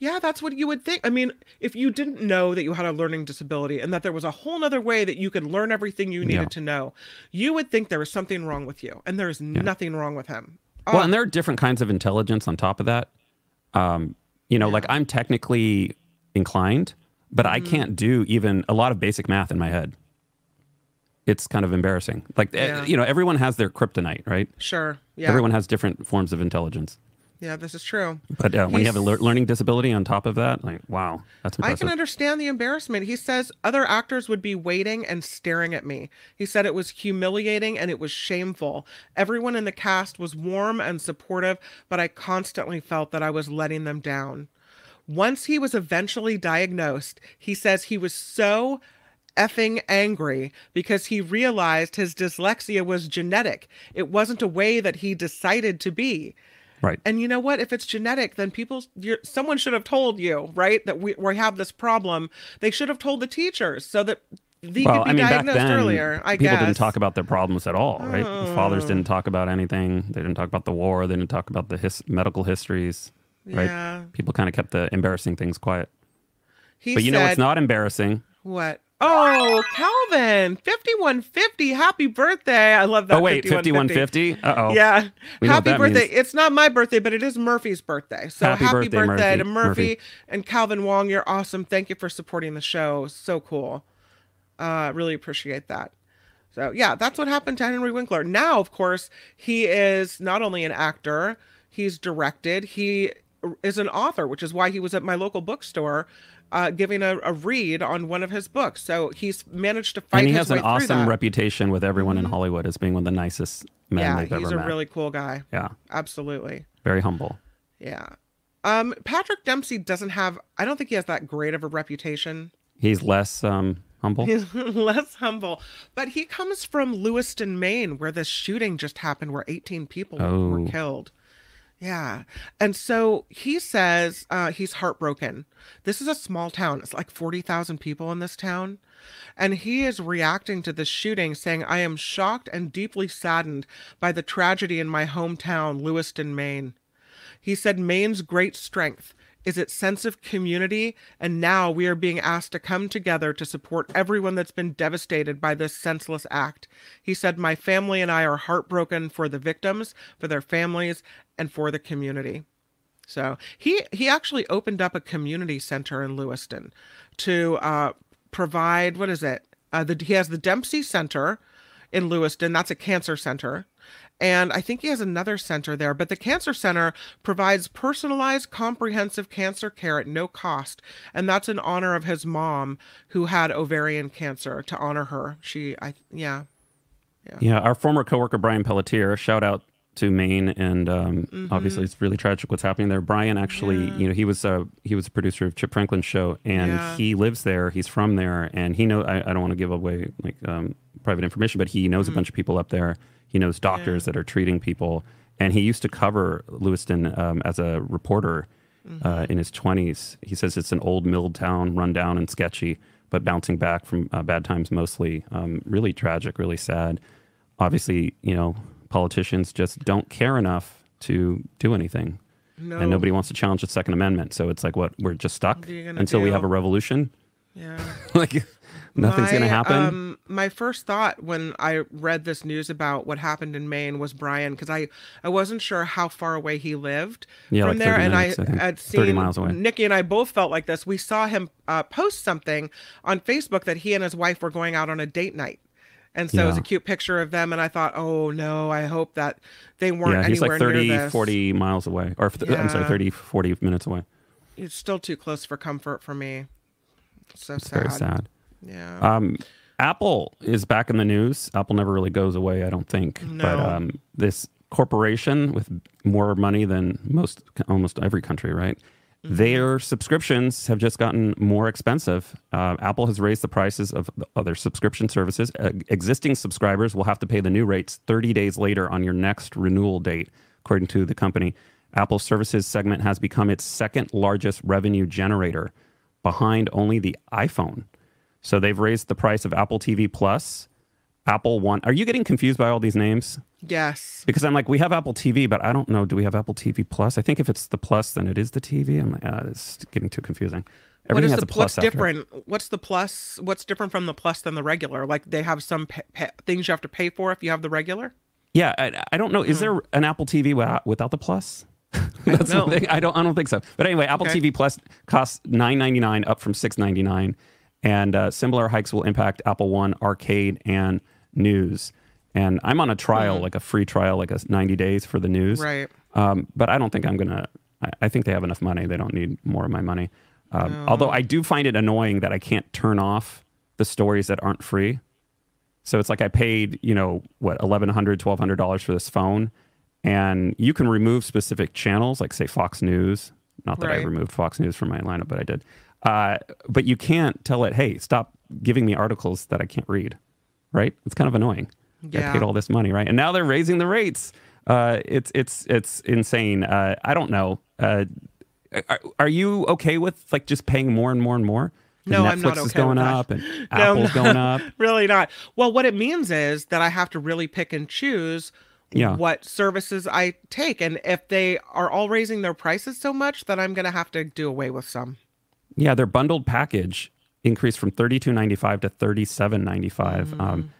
Yeah, that's what you would think. I mean, if you didn't know that you had a learning disability and that there was a whole nother way that you could learn everything you needed Yeah. to know, you would think there was something wrong with you. And there is nothing wrong with him. Well, Oh, and there are different kinds of intelligence on top of that. Um, you know, like I'm technically inclined, but I Mm-hmm. can't do even a lot of basic math in my head. It's kind of embarrassing. Like, eh, Yeah. you know, everyone has their kryptonite, right? sure. Yeah. Everyone has different forms of intelligence. Yeah, this is true. But uh, when you have a lear- learning disability on top of that, like, wow, that's I can understand the embarrassment. He says other actors would be waiting and staring at me. He said it was humiliating and it was shameful. Everyone in the cast was warm and supportive, but I constantly felt that I was letting them down. Once he was eventually diagnosed, he says he was so effing angry because he realized his dyslexia was genetic. It wasn't a way that he decided to be. Right. And you know what? If it's genetic, then people, you're, someone should have told you, right, that we, we have this problem. They should have told the teachers so that they well, could I be mean, back diagnosed then, earlier. I people guess. didn't talk about their problems at all, right? The fathers Oh. didn't talk about anything. They didn't talk about the war. They didn't talk about the his- medical histories, right? Yeah. People kind of kept the embarrassing things quiet. He But you know what's not embarrassing? What? Oh, Calvin, 5150. Happy birthday. I love that. oh wait, fifty-one fifty. Uh oh. Yeah. We happy birthday. means. It's not my birthday, but it is Murphy's birthday. So Happy happy, birthday, birthday, Murphy. to Murphy, Murphy. and Calvin Wong. You're awesome. Thank you for supporting the show. So cool. Uh, really appreciate that. So yeah, that's what happened to Henry Winkler. Now, of course, he is not only an actor, he's directed, he is an author, which is why he was at my local bookstore uh, giving a, a read on one of his books. So he's managed to fight. and he has an awesome. Mm-hmm. reputation with everyone in Hollywood as being one of the nicest men Yeah, they've he's ever a met. really cool guy. yeah, Absolutely. very humble. Yeah. Um, Patrick Dempsey doesn't have. I don't think he has that great of a reputation. He's less um, humble. He's <laughs> less humble, but he comes from Lewiston, Maine, where this shooting just happened, where 18 people were Oh. killed. Yeah, and so he says uh, he's heartbroken. This is a small town; it's like 40,000 people in this town, and he is reacting to this shooting, saying, "I am shocked and deeply saddened by the tragedy in my hometown, Lewiston, Maine." He said Maine's great strength is its sense of community, and now we are being asked to come together to support everyone that's been devastated by this senseless act. He said, My family and I are heartbroken for the victims, for their families, and for the community. So he he actually opened up a community center in Lewiston to uh, provide what is it? Uh, the, he has the Dempsey Center in Lewiston. That's a cancer center. And I think he has another center there, but the cancer center provides personalized, comprehensive cancer care at no cost. And that's in honor of his mom who had ovarian cancer to honor her. She, I, yeah. Yeah, our former coworker Brian Pelletier. Shout out to Maine, and um, Mm-hmm. obviously it's really tragic what's happening there. Brian actually, you know, he was uh, he was a producer of Chip Franklin's show, and Yeah. he lives there. He's from there, and he know. I, I don't want to give away like um, private information, but he knows Mm-hmm. a bunch of people up there. He knows doctors that are treating people, and he used to cover Lewiston um, as a reporter Mm-hmm. uh, in his twenties. He says it's an old mill town, run down and sketchy, but bouncing back from uh, bad times mostly. Um, really tragic, really sad obviously, you know, politicians just don't care enough to do anything. No. And nobody wants to challenge the Second Amendment. So it's like, what? We're just stuck until we have a revolution? Yeah. <laughs> like, nothing's going to happen? Um, my first thought when I read this news about what happened in Maine was Brian, because I, I wasn't sure how far away he lived Yeah, from like there, and minutes, I I had 30 seen miles away. Nikki and I both felt like this. We saw him uh, post something on Facebook that he and his wife were going out on a date night. And so it was a cute picture of them, and I thought, oh no, I hope that they weren't yeah, he's anywhere like 30, 40 miles away. Or, th- I'm sorry, Yeah. 30, 40 minutes away. It's still too close for comfort for me. So It's sad. very sad. Yeah. Um, Apple is back in the news. Apple never really goes away, I don't think. But No. um, this corporation with more money than most, almost every country, right? Mm-hmm. Their subscriptions have just gotten more expensive. Uh, Apple has raised the prices of other subscription services. Uh, existing subscribers will have to pay the new rates 30 days later on your next renewal date, according to the company. Apple's services segment has become its second largest revenue generator, behind only the iPhone. So they've raised the price of Apple TV Plus, Apple One. Are you getting confused by all these names? yes. Because I'm like, we have Apple TV, but I don't know. Do we have Apple TV Plus? I think if it's the Plus, then it is the TV. I'm like, ah, it's getting too confusing. What Everything is has the plus what's it. different? What's the plus? What's different from the plus than the regular? Like they have some pa- pa- things you have to pay for if you have the regular. Yeah, I, I don't know. Is there an Apple TV without, without the Plus? <laughs> That's the thing. I don't. I don't think so. But anyway, Apple Okay. TV Plus costs nine ninety nine, up from six ninety nine, and uh, similar hikes will impact Apple One, Arcade, and News. And I'm on a trial, like a free trial, like a ninety days for the news. Right. Um, but I don't think I'm gonna. I, I think they have enough money. They don't need more of my money. Um, Although I do find it annoying that I can't turn off the stories that aren't free. So it's like I paid, you know, what, $1,100, $1,200 for this phone. And you can remove specific channels, like say Fox News. Not that I removed Fox News from my lineup, but I did. Uh, but you can't tell it, hey, stop giving me articles that I can't read, right? It's kind of annoying. Yeah. I paid all this money, right? And now they're raising the rates. Uh, it's it's it's insane. Uh, I don't know. Uh, are, are you okay with like just paying more and more and more? No, Netflix I'm not is okay going with that. up and <laughs> No, Apple's going up. <laughs> Really not. Well, what it means is that I have to really pick and choose Yeah. what services I take, and if they are all raising their prices so much, then I'm going to have to do away with some. Yeah, their bundled package increased from thirty two ninety five to thirty seven ninety five. Mm. Um,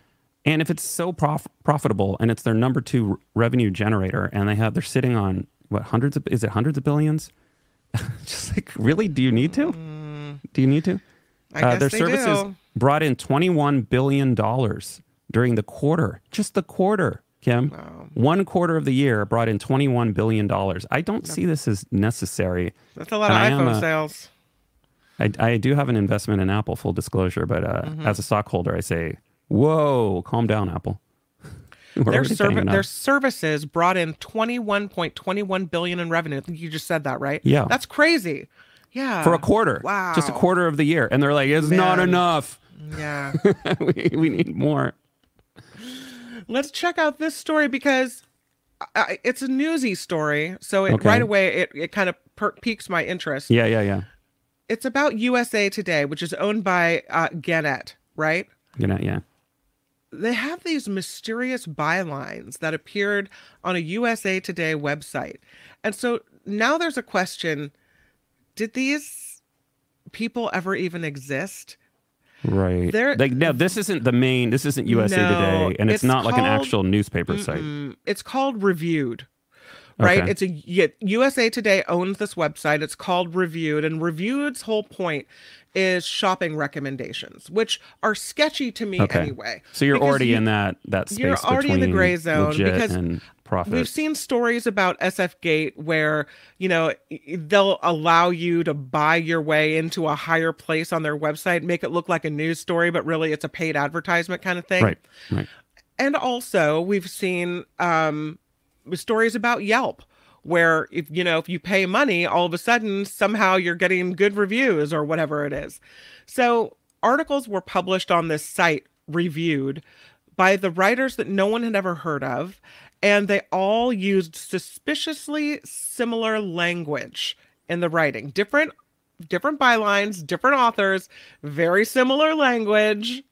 and if it's so prof- profitable and it's their number two revenue generator, and they have they're sitting on what hundreds of is it hundreds of billions? <laughs> Just like really, do you need to? Do you need to? Mm. Uh, guess their services do. brought in twenty one billion dollars during the quarter, just the quarter. Kim, one quarter of the year brought in twenty one billion dollars. I don't see this as necessary. That's a lot And of iPhone a- sales. I, I do have an investment in Apple, full disclosure, but uh, Mm-hmm. as a stockholder, I say, whoa, calm down, Apple. <laughs> Their, serv- their services brought in 21.21 billion in revenue. I think you just said that, right? Yeah. That's crazy. Yeah. for a quarter. Wow. Just a quarter of the year. And they're like, it's not enough. Yeah. <laughs> we, we need more. Let's check out this story because I, it's a newsy story. So it, Okay. right away, it, it kind of per- piques my interest. Yeah, yeah, yeah. It's about USA Today, which is owned by uh, Gannett, right? Know, yeah. they have these mysterious bylines that appeared on a USA Today website. And so now there's a question did these people ever even exist? Right. There- like, no, this isn't the main, this isn't USA No, Today, and it's, it's not like an actual newspaper site. It's called Reviewed. Right? Okay. It's a yeah, USA Today owns this website. It's called Reviewed and Reviewed's whole point is shopping recommendations, which are sketchy to me Okay. anyway. So you're already you- in that that space you're already in the gray zone because and profit. We've seen stories about SF Gate where, you know, they'll allow you to buy your way into a higher place on their website, make it look like a news story, but really it's a paid advertisement kind of thing. right, right. And also, we've seen um, stories about Yelp where if you know if you pay money all of a sudden somehow you're getting good reviews or whatever it is. So articles were published on this site reviewed by the writers that no one had ever heard of and they all used suspiciously similar language in the writing. Different different bylines different authors very similar language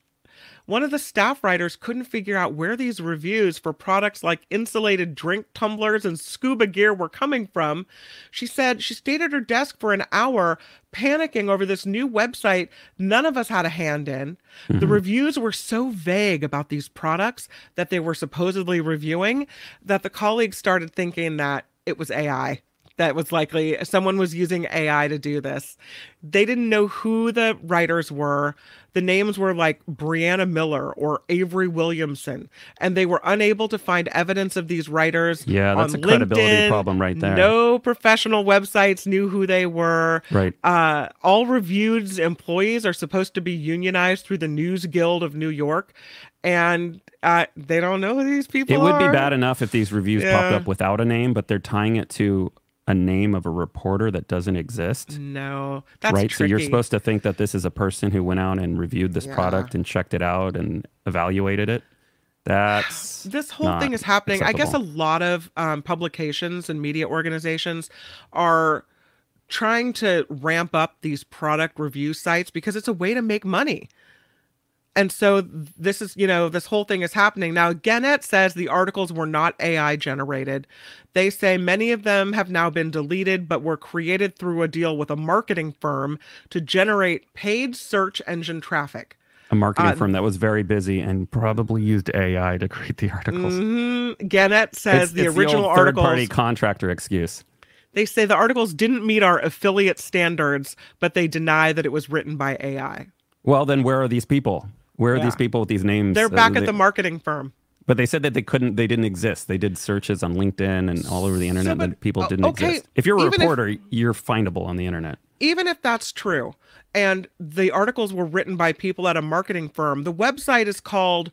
one of the staff writers couldn't figure out where these reviews for products like insulated drink tumblers and scuba gear were coming from. She said she stayed at her desk for an hour panicking over this new website none of us had a hand in. The mm-hmm. reviews were so vague about these products that they were supposedly reviewing that the colleagues started thinking that it was AI that was likely someone was using AI to do this. They didn't know who the writers were. The names were like Brianna Miller or Avery Williamson, and they were unable to find evidence of these writers. Yeah, that's on a credibility problem right there. No professional websites knew who they were. Right. Uh, all reviewed employees are supposed to be unionized through the News Guild of New York, and uh, they don't know who these people It would be bad enough if these reviews popped up without a name, but they're tying it to a name of a reporter that doesn't exist. No, that's right. So you're supposed to think that this is a person who went out and reviewed this Yeah. product and checked it out and evaluated it. That's <sighs> this whole not thing is happening. I guess a lot of um, publications and media organizations are trying to ramp up these product review sites because it's a way to make money. And so this is, you know, this whole thing is happening. Now, Gannett says the articles were not AI generated. They say many of them have now been deleted, but were created through a deal with a marketing firm to generate paid search engine traffic. a marketing uh, firm that was very busy and probably used AI to create the articles. Mhm. Gannett says It's- the it's original old articles third-party contractor excuse. They say the articles didn't meet our affiliate standards, but they deny that it was written by AI. Well, then where are these people? Where are Yeah. these people with these names? They're Uh, back they- at the marketing firm. But they said that they couldn't, they didn't exist. They did searches on LinkedIn and all over the internet but- that people didn't okay, exist. If you're a even if- reporter, you're findable on the internet. Even if that's true, and the articles were written by people at a marketing firm, the website is called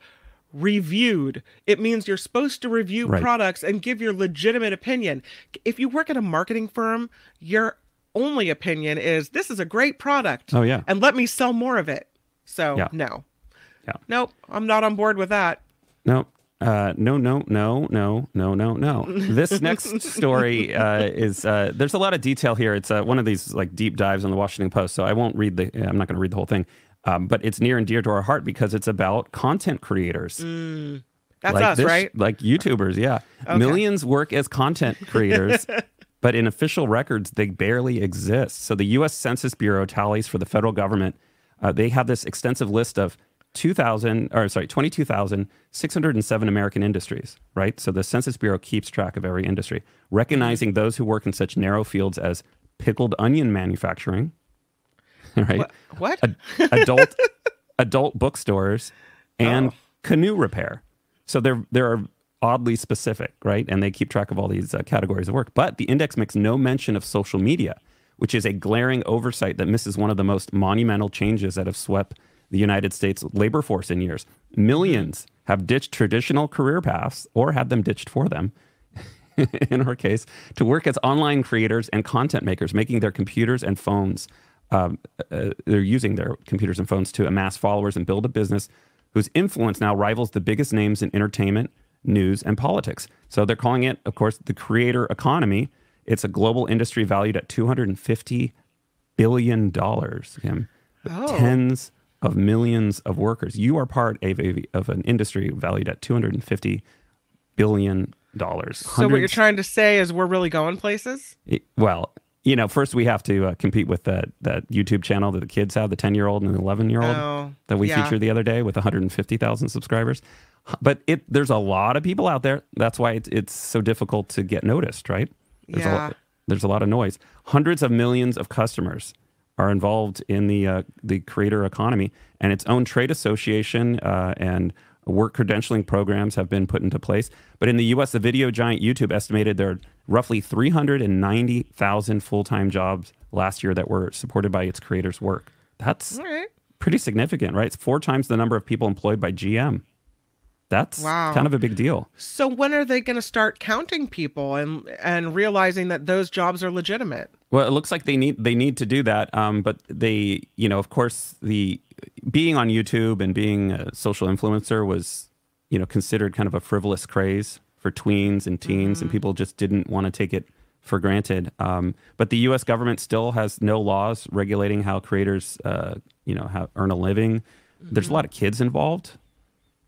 reviewed. It means you're supposed to review Right. products and give your legitimate opinion. If you work at a marketing firm, your only opinion is this is a great product. Oh, yeah. And let me sell more of it. So, Yeah. no. Yeah. Nope, I'm not on board with that. No, uh, no, no, no, no, no, no, no. This <laughs> next story uh, is uh, there's a lot of detail here. It's uh, one of these like deep dives on the Washington Post, so I won't read the. I'm not going to read the whole thing, um, but it's near and dear to our heart because it's about content creators. That's like us, this- right? Like YouTubers, yeah. Millions work as content <laughs> creators, but in official records, they barely exist. So the U.S. Census Bureau tallies for the federal government. Uh, they have this extensive list of 2,000, or sorry, 22,607 American industries, right? So the Census Bureau keeps track of every industry, recognizing those who work in such narrow fields as pickled onion manufacturing, <laughs> right? What? what? Ad- adult <laughs> adult bookstores and Oh. canoe repair. So they're they're oddly specific, right? And they keep track of all these uh, categories of work. But the index makes no mention of social media, which is a glaring oversight that misses one of the most monumental changes that have swept the United States labor force in years. Millions have ditched traditional career paths or had them ditched for them <laughs> in our case, to work as online creators and content makers, making their computers and phones. Um, uh, they're using their computers and phones to amass followers and build a business whose influence now rivals the biggest names in entertainment, news, and politics. So they're calling it, of course, the creator economy. It's a global industry valued at $250 billion, Kim. Oh. Tens of millions of workers. You are part of, a, of an industry valued at $250 billion. So what you're trying to say is we're really going places? Well, you know, first we have to uh, compete with that that YouTube channel that the kids have, the 10 year old and the 11 year old Oh, that we yeah. featured the other day with 150,000 subscribers. But it there's a lot of people out there. That's why it's, it's so difficult to get noticed, right? There's a Yeah. lot, there's a lot of noise. Hundreds of millions of customers are involved in the uh, the creator economy, and its own trade association uh, and work credentialing programs have been put into place. But in the U.S., the video giant YouTube estimated there are roughly 390,000 full time jobs last year that were supported by its creators' work. That's pretty significant, right? It's four times the number of people employed by GM. That's Wow. kind of a big deal. So when are they going to start counting people and and realizing that those jobs are legitimate? Well, it looks like they need they need to do that, um, but they, you know, of course, the being on YouTube and being a social influencer was, you know, considered kind of a frivolous craze for tweens and teens, and people just didn't want to take it for granted. Um, but the U.S. government still has no laws regulating how creators, uh, you know, how, earn a living. There's a lot of kids involved,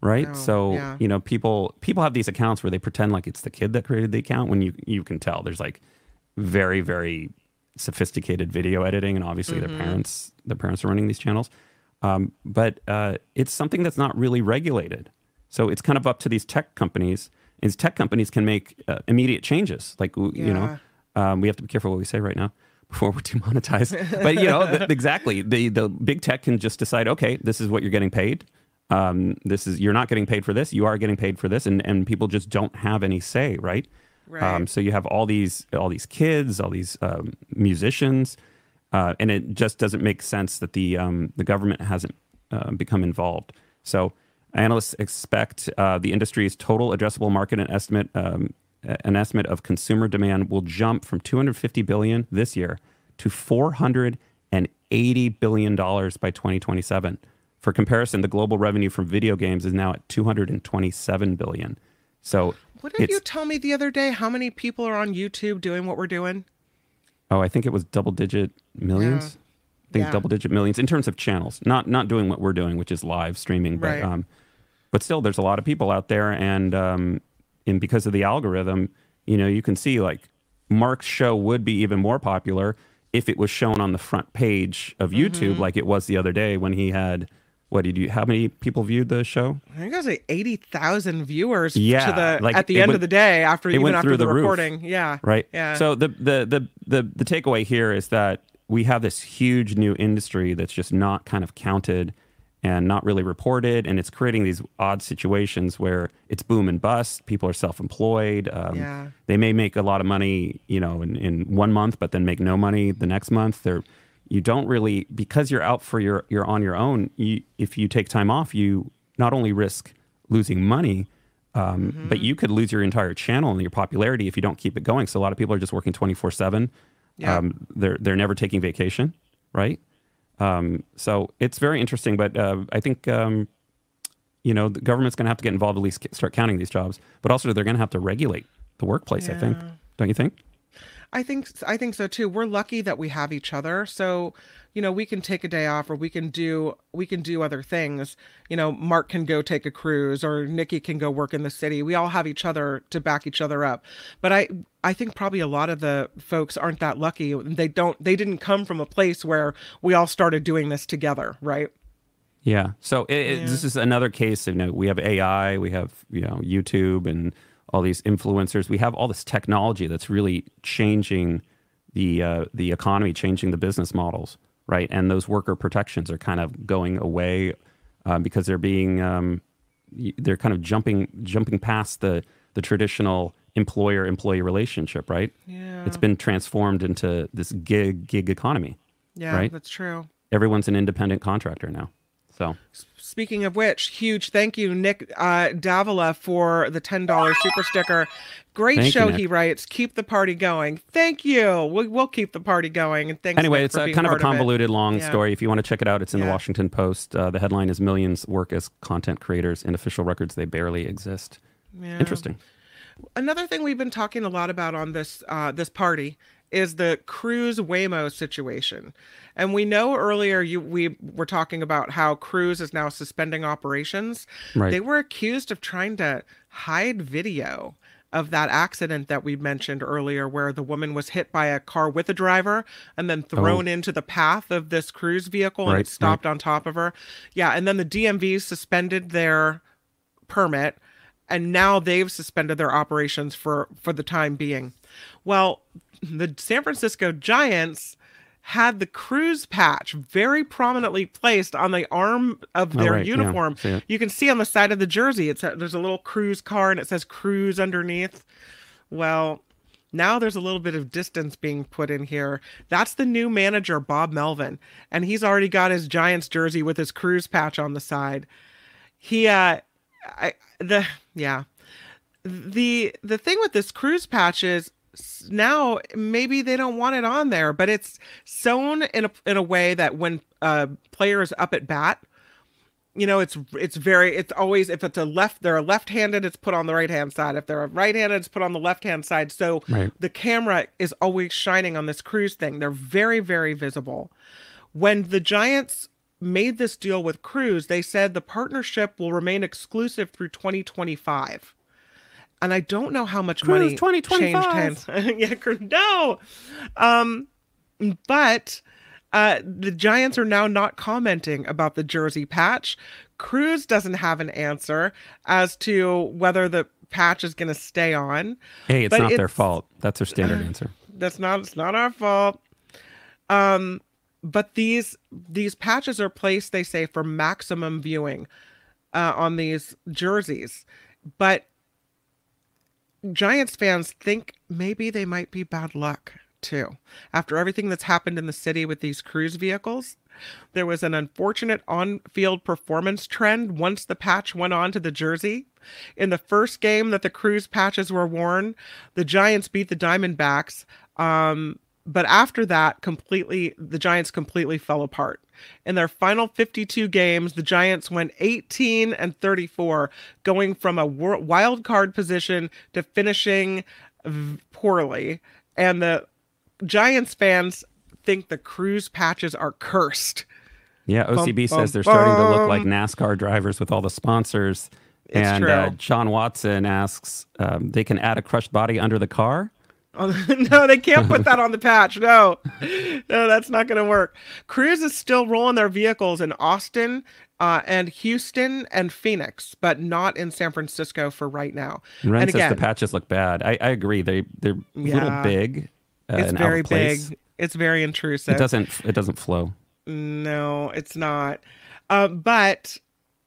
right? So yeah. you know, people people have these accounts where they pretend like it's the kid that created the account when you you can tell. There's like very very sophisticated video editing and obviously their parents their parents are running these channels. Um, but uh, it's something that's not really regulated. So it's kind of up to these tech companies. These tech companies can make uh, immediate changes. Like w- you know um, we have to be careful what we say right now <laughs> before we're demonetized but you know th- <laughs> exactly. The the big tech can just decide okay this is what you're getting paid um, this is you're not getting paid for this you are getting paid for this and and people just don't have any say right Right. um, so you have all these all these kids, all these um, musicians, uh, and it just doesn't make sense that the um, the government hasn't uh, become involved. So analysts expect uh, the industry's total addressable market and estimate um, an estimate of consumer demand will jump from 250 billion this year to 480 billion dollars by 2027. For comparison, the global revenue from video games is now at 227 billion. So What did you tell me the other day? How many people are on YouTube doing what we're doing? Oh, I think it was double digit millions. I think Yeah. double digit millions in terms of channels. Not not doing what we're doing, which is live streaming, but Right. um, but still, there's a lot of people out there, and um, and because of the algorithm, you know, you can see like Mark's show would be even more popular if it was shown on the front page of YouTube, Mm-hmm. like it was the other day when he had. What did you? How many people viewed the show? I think it was like eighty thousand viewers Yeah, to the like, at the end went- of the day after even went after through the, the recording. Yeah. right? Yeah. So the, the the the the takeaway here is that we have this huge new industry that's just not kind of counted and not really reported, and it's creating these odd situations where it's boom and bust. People are self-employed. Um, Yeah. They may make a lot of money, you know, in, in one month, but then make no money the next month. They're you don't really because you're out for your you're on your own. You, if you take time off, you not only risk losing money, um, Mm-hmm. but you could lose your entire channel and your popularity if you don't keep it going. So a lot of people are just working 24 seven. Yeah. Um, they're, they're never taking vacation. Right. Um, so it's very interesting, but, uh, I think, um, you know, the government's going to have to get involved, at least start counting these jobs, but also they're going to have to regulate the workplace. I think, don't you think? I think I think so too. We're lucky that we have each other. So, you know, we can take a day off or we can do we can do other things. You know, Mark can go take a cruise or Nikki can go work in the city. We all have each other to back each other up. But I I think probably a lot of the folks aren't that lucky. They don't they didn't come from a place where we all started doing this together, right? Yeah. So it, it- this is another case. of, You know, we have AI, we have you know YouTube, and all these influencers. We have all this technology that's really changing the uh, the economy, changing the business models, right? And those worker protections are kind of going away uh, because they're being um, they're kind of jumping jumping past the the traditional employer employee relationship, right? Yeah. It's been transformed into this gig gig economy. yeah, right? that's true. Everyone's an independent contractor now. So Speaking of which, huge thank you, Nick uh, Davila, for the $10 super sticker. Great Thank show, Nick. he writes. Keep the party going. Thank you. We'll, we'll keep the party going. And thanks. anyway, Nick, it's a kind of a convoluted, long Yeah. story. If you want to check it out, it's in the Washington Post. Uh, the headline is "Millions Work as Content Creators in Official Records They Barely Exist." Yeah. Interesting. Another thing we've been talking a lot about on this uh, this party is the Cruise Waymo situation, and we know earlier you we were talking about how Cruise is now suspending operations. Right. They were accused of trying to hide video of that accident that we mentioned earlier, where the woman was hit by a car with a driver and then oh. thrown into the path of this cruise vehicle and Oh. Right, it stopped on top of her. Yeah, and then the DMV suspended their permit and now they've suspended their operations for for the time being well the san francisco giants had the cruise patch very prominently placed on the arm of Oh, their right, uniform it. you can see on the side of the jersey it's a, there's a little cruise car and it says cruise underneath well now there's a little bit of distance being put in here. That's the new manager, Bob Melvin, and he's already got his Giants jersey with his cruise patch on the side. He, uh, I, the, yeah, the the thing with this cruise patch is now maybe they don't want it on there, but it's sewn in a in a way that when a player is up at bat, you know it's it's very it's always if it's a left they're a left-handed it's put on the right hand side. If they're a right-handed it's put on the left hand side. So Right. the camera is always shining on this cruise thing. They're very very visible. When the giants made this deal with cruise they said the partnership will remain exclusive through 2025 and i don't know how much Cruise money 2025. changed hands <laughs> yeah no um but uh, the Giants are now not commenting about the jersey patch. Cruise doesn't have an answer as to whether the patch is going to stay on. Hey, it's But not their fault. That's their standard <laughs> answer. That's not it's not our fault. Um, but these these patches are placed, they say, for maximum viewing uh, on these jerseys. But Giants fans think maybe they might be bad luck too. After everything that's happened in the city with these cruise vehicles, there was an unfortunate on field performance trend once the patch went on to the jersey. In the first game that the cruise patches were worn, the Giants beat the Diamondbacks. Um, but after that, completely, the Giants completely fell apart. In their final 52 games, the Giants went 18 and 34, going from a wild card position to finishing poorly. And the Giants fans think the cruise patches are cursed. Yeah, OCB bum, says they're starting to look like NASCAR drivers with all the sponsors. It's and Uh. John Watson asks, um, they can add a crushed body under the car. <laughs> No, they can't put that <laughs> on the patch. No, no, that's not going to work. Cruise is still rolling their vehicles in Austin uh, and Houston and Phoenix, but not in San Francisco for right now. And says again, the patches look bad. I, I agree. They they're a little big. Uh, it's and out of very big. It's very intrusive. It doesn't it doesn't flow. No, it's not. Uh, but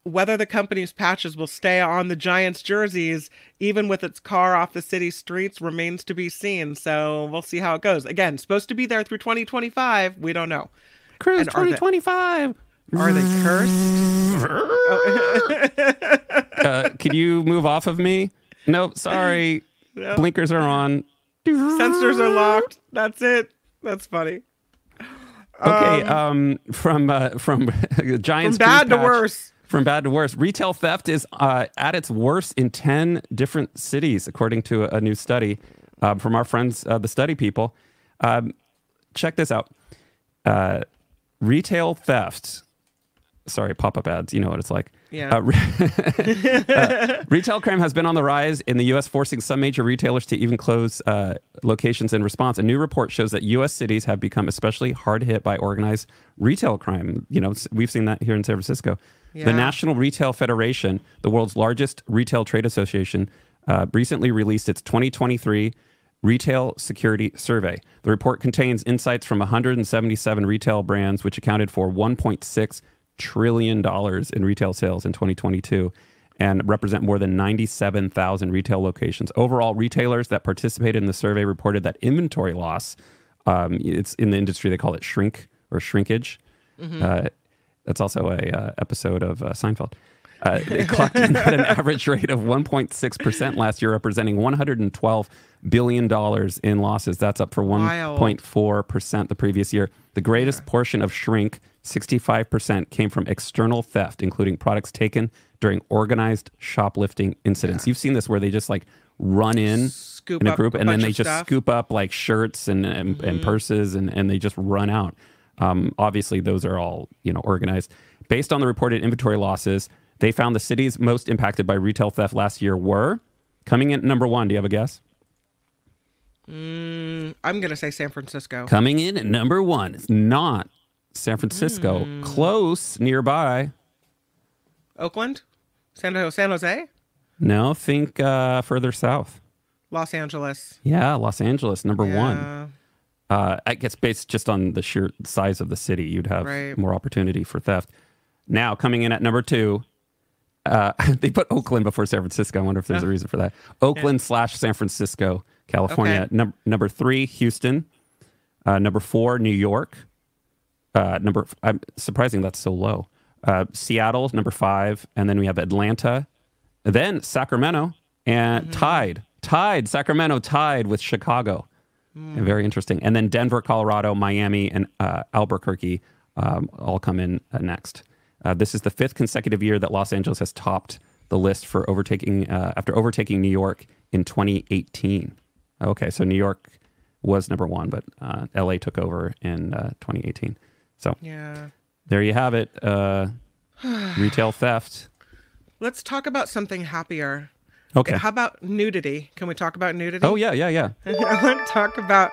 whether the company's patches will stay on the Giants jerseys, even with its car off the city streets, remains to be seen. So we'll see how it goes. Again, supposed to be there through 2025. We don't know. Cruise And are they- 2025. Are they cursed? <laughs> Uh, can you move off of me? Nope, sorry. No. Blinkers are on. Sensors are locked. That's it. That's funny. Okay, um, from uh, from <laughs> From Giants bad to patch- worse. From bad to worse, retail theft is uh, at its worst in ten different cities, according to a, a new study um, from our friends, uh, the study people. Um, check this out: uh, retail theft. Sorry, pop-up ads. You know what it's like. Yeah. Uh, re- <laughs> uh, retail crime has been on the rise in the U.S., forcing some major retailers to even close uh, locations in response. A new report shows that U.S. cities have become especially hard hit by organized retail crime. You know, we've seen that here in San Francisco. Yeah. The National Retail Federation, the world's largest retail trade association, uh, recently released its 2023 Retail Security Survey. The report contains insights from 177 retail brands, which accounted for 1.6 trillion dollars in retail sales in 2022. and represent more than 97,000 retail locations. Overall, retailers that participated in the survey reported that inventory loss, um, it's in the industry, they call it shrink or shrinkage. Uh, that's also a uh, episode of uh, Seinfeld. Uh, they clocked in at an <laughs> average rate of 1.6% last year, representing $112 billion in losses. That's up for 1.4% the previous year. The greatest portion of shrink, 65%, came from external theft, including products taken during organized shoplifting incidents. You've seen this where they just like run in Scoop in a group a and then they just stuff. scoop up like shirts and, and, and purses and, and they just run out. Um, obviously, those are all you know organized. Based on the reported inventory losses, they found the cities most impacted by retail theft last year were coming in at number one. Do you have a guess? I'm gonna say San Francisco. Coming in at number one, it's not San Francisco. Hmm. Close nearby. Oakland, San, Ho- San Jose, No, think uh, further south. Los Angeles. Yeah, Los Angeles, number one. Yeah. Uh, I guess based just on the sheer size of the city, you'd have Right. more opportunity for theft. Now, coming in at number two, uh, <laughs> they put Oakland before San Francisco. I wonder if there's a reason for that. Oakland slash San Francisco, California. Okay. Num- number three, Houston. Uh, number four, New York. Uh, number, I'm surprising that's so low. Uh, Seattle, number five, and then we have Atlanta, then Sacramento, and tied, tied. Sacramento tied with Chicago. And Very interesting. And then Denver, Colorado, Miami, and uh, Albuquerque um, all come in uh, next. Uh, this is the fifth consecutive year that Los Angeles has topped the list for overtaking uh, after overtaking New York in 2018. Okay, so New York was number one, but uh, LA took over in uh, 2018. So Yeah. there you have it. Uh, <sighs> retail theft. Let's talk about something happier. Okay. How about nudity? Can we talk about nudity? Oh yeah, yeah, yeah. <laughs> I want to talk about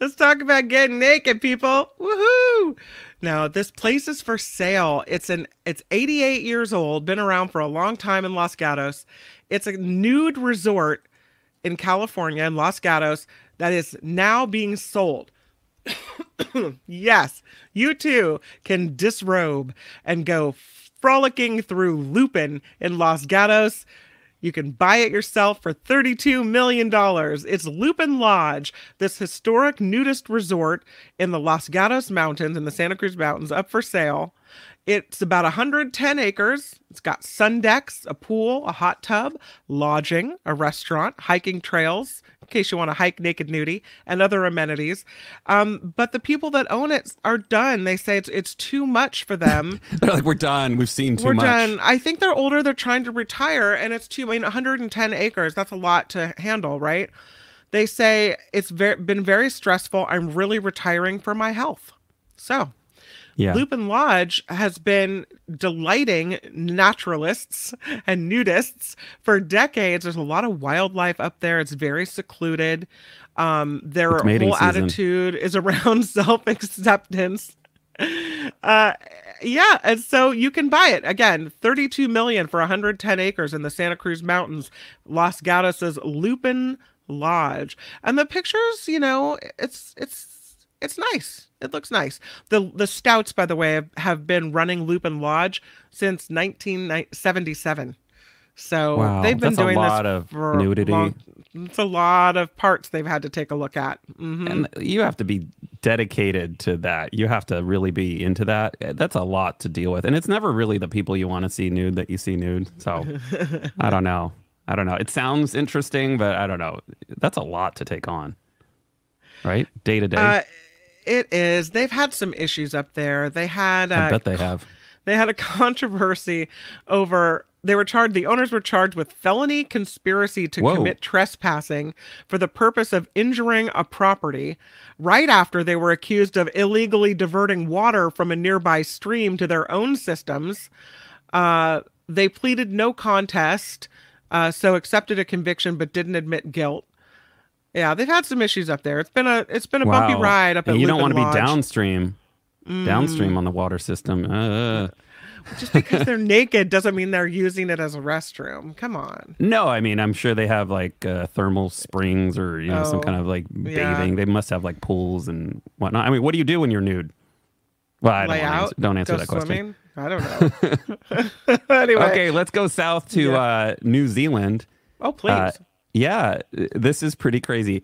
let's talk about getting naked, people. Woohoo! Now, this place is for sale. It's an it's 88 years old, been around for a long time in Los Gatos. It's a nude resort in California in Los Gatos that is now being sold. <coughs> yes, you too can disrobe and go frolicking through Lupin in Los Gatos. You can buy it yourself for $32 million. It's Lupin Lodge, this historic nudist resort in the Los Gatos Mountains in the Santa Cruz Mountains, up for sale. It's about 110 acres. It's got sun decks, a pool, a hot tub, lodging, a restaurant, hiking trails, case you want to hike naked nudie, and other amenities. Um, but the people that own it are done. They say it's it's too much for them. <laughs> They're like, we're done. We've seen too We're much. done. I think they're older. They're trying to retire, and it's too. I mean, 110 acres. That's a lot to handle, right? They say it's very, been very stressful. I'm really retiring for my health. So, Yeah. Lupin Lodge has been delighting naturalists and nudists for decades. There's a lot of wildlife up there. It's very secluded. Um, their whole season. attitude is around <laughs> self acceptance. Uh, yeah, and so you can buy it again, 32 million for 110 acres in the Santa Cruz Mountains, Los Gatos' Lupin Lodge. And the pictures, you know, it's it's it's nice. It looks nice. The the Stouts, by the way, have, have been running Lupin Lodge since 1977. So Wow, they've been doing lot this of for nudity. long- it's a lot of parts they've had to take a look at. hmm and you have to be dedicated to that. You have to really be into that. That's a lot to deal with, and it's never really the people you want to see nude that you see nude. So <laughs> I don't know. I don't know. It sounds interesting, but I don't know. That's a lot to take on, right? Day to day. It is. They've had some issues up there. They had. I bet they have. they had a controversy over they were charged the owners were charged with felony conspiracy to Whoa. commit trespassing for the purpose of injuring a property right after they were accused of illegally diverting water from a nearby stream to their own systems uh, they pleaded no contest uh, so accepted a conviction but didn't admit guilt yeah they've had some issues up there it's been a it's been a bumpy ride up at And you don't want to be downstream. Downstream on the water system. Uh, just because they're naked doesn't mean they're using it as a restroom come on No, I mean I'm sure they have like uh, thermal springs or you know some Oh, kind of like yeah. bathing. They must have like pools and whatnot. I mean, what do you do when you're nude? Well, I don't, answer, don't answer that question. swimming? I don't know. <laughs> <laughs> anyway. Okay, let's go south to Yeah. uh, New Zealand. Oh, please. Uh, yeah, this is pretty crazy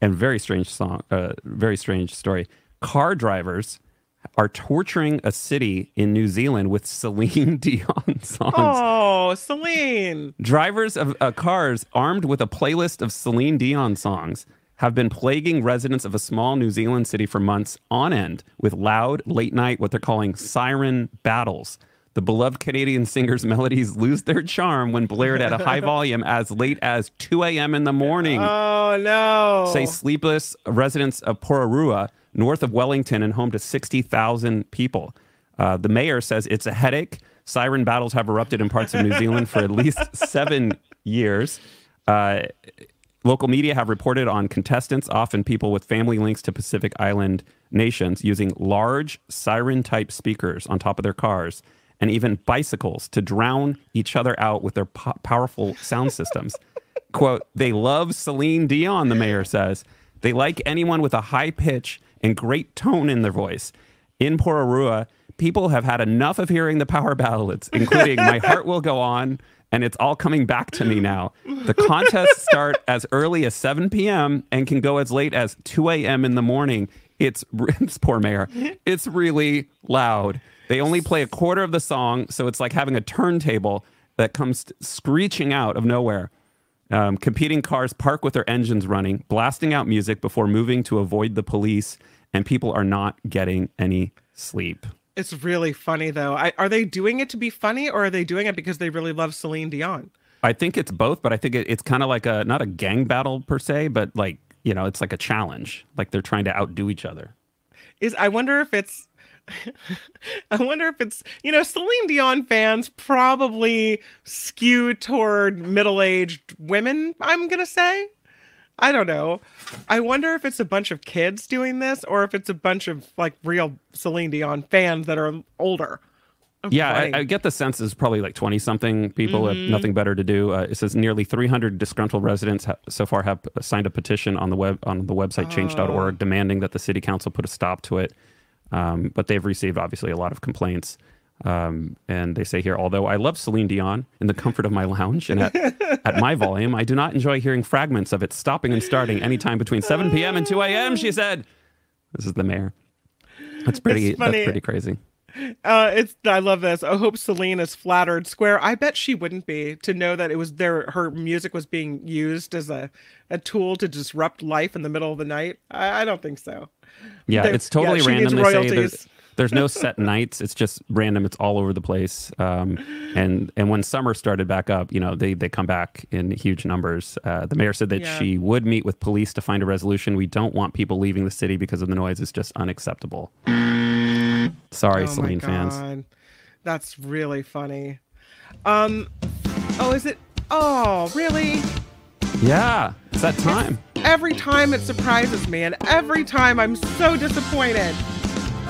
and very strange song. Uh, very strange story. Car drivers are torturing a city in New Zealand with <laughs> Celine Dion songs. oh, Celine. Drivers of uh, cars armed with a playlist of Celine Dion songs have been plaguing residents of a small New Zealand city for months on end with loud, late night, what they're calling siren battles. The beloved Canadian singer's melodies lose their charm when blared at a high <laughs> volume as late as 2 a.m. in the morning Oh, no. say sleepless residents of Porirua, north of Wellington, and home to 60,000 people. Uh, the mayor says it's a headache. Siren battles have erupted in parts of New Zealand for at least <laughs> seven years. Uh, local media have reported on contestants, often people with family links to Pacific Island nations, using large siren type speakers on top of their cars and even bicycles to drown each other out with their po- powerful sound systems. <laughs> Quote, they love Celine Dion, the mayor says. They like anyone with a high pitch and great tone in their voice. In Porirua, people have had enough of hearing the power ballads, including My Heart Will Go On and It's All Coming Back to Me Now. The contests start as early as 7 p.m. and can go as late as 2 a.m. in the morning. It's, it's <laughs> poor mayor. It's really loud. They only play a quarter of the song, so it's like having a turntable that comes screeching out of nowhere. Um, competing cars park with their engines running, blasting out music before moving to avoid the police, and people are not getting any sleep. It's really funny, though. I, are they doing it to be funny or are they doing it because they really love Celine Dion? I think it's both, but I think it, it's kind of like a not a gang battle per se, but like you know, it's like a challenge. Like they're trying to outdo each other. Is I wonder if it's <laughs> I wonder if it's you know Celine Dion fans probably skew toward middle-aged women. I'm gonna say. I don't know. I wonder if it's a bunch of kids doing this or if it's a bunch of like real Celine Dion fans that are older. Yeah, I, I get the sense it's probably like 20 something people Mm-hmm. have nothing better to do. Uh, it says nearly 300 disgruntled residents ha- so far have signed a petition on the web on the website Oh. change.org demanding that the city council put a stop to it. Um, but they've received obviously a lot of complaints. Um, and they say here, although I love Celine Dion in the comfort of my lounge and at, at my <laughs> volume, I do not enjoy hearing fragments of it stopping and starting anytime between 7 p.m. and 2 a.m. She said, "This is the mayor." That's pretty. That's pretty crazy. Uh, it's I love this. I hope Celine is flattered. Square. I bet she wouldn't be to know that it was their her music was being used as a, a tool to disrupt life in the middle of the night. I, I don't think so. Yeah, There- it's totally yeah, random. They say there's, there's no set <laughs> nights. It's just random. It's all over the place. Um, and and when summer started back up, you know, they they come back in huge numbers. Uh, the mayor said that Yeah. she would meet with police to find a resolution. We don't want people leaving the city because of the noise. It's just unacceptable. Sorry, oh Celine fans. That's really funny. Um. Oh, is it? Oh, really? Yeah, it's that time. Every time it surprises me, and every time I'm so disappointed.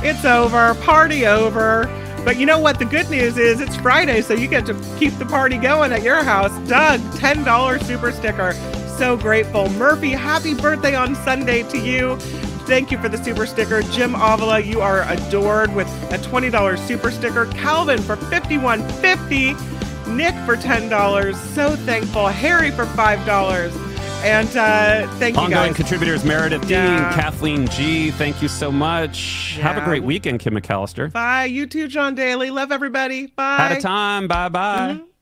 It's over, party over. But you know what? The good news is it's Friday, so you get to keep the party going at your house. Doug, $10 super sticker. So grateful. Murphy, happy birthday on Sunday to you. Thank you for the super sticker. Jim Avila, you are adored with a $20 super sticker. Calvin for $51.50. Nick for $10. So thankful. Harry for $5. And uh, thank you Ongoing contributors Meredith Dean, Kathleen G. Thank you so much. Have a great weekend, Kim McAllister. Bye. You too, John Daly. Love everybody. Bye. Had a time. Bye bye. Mhm.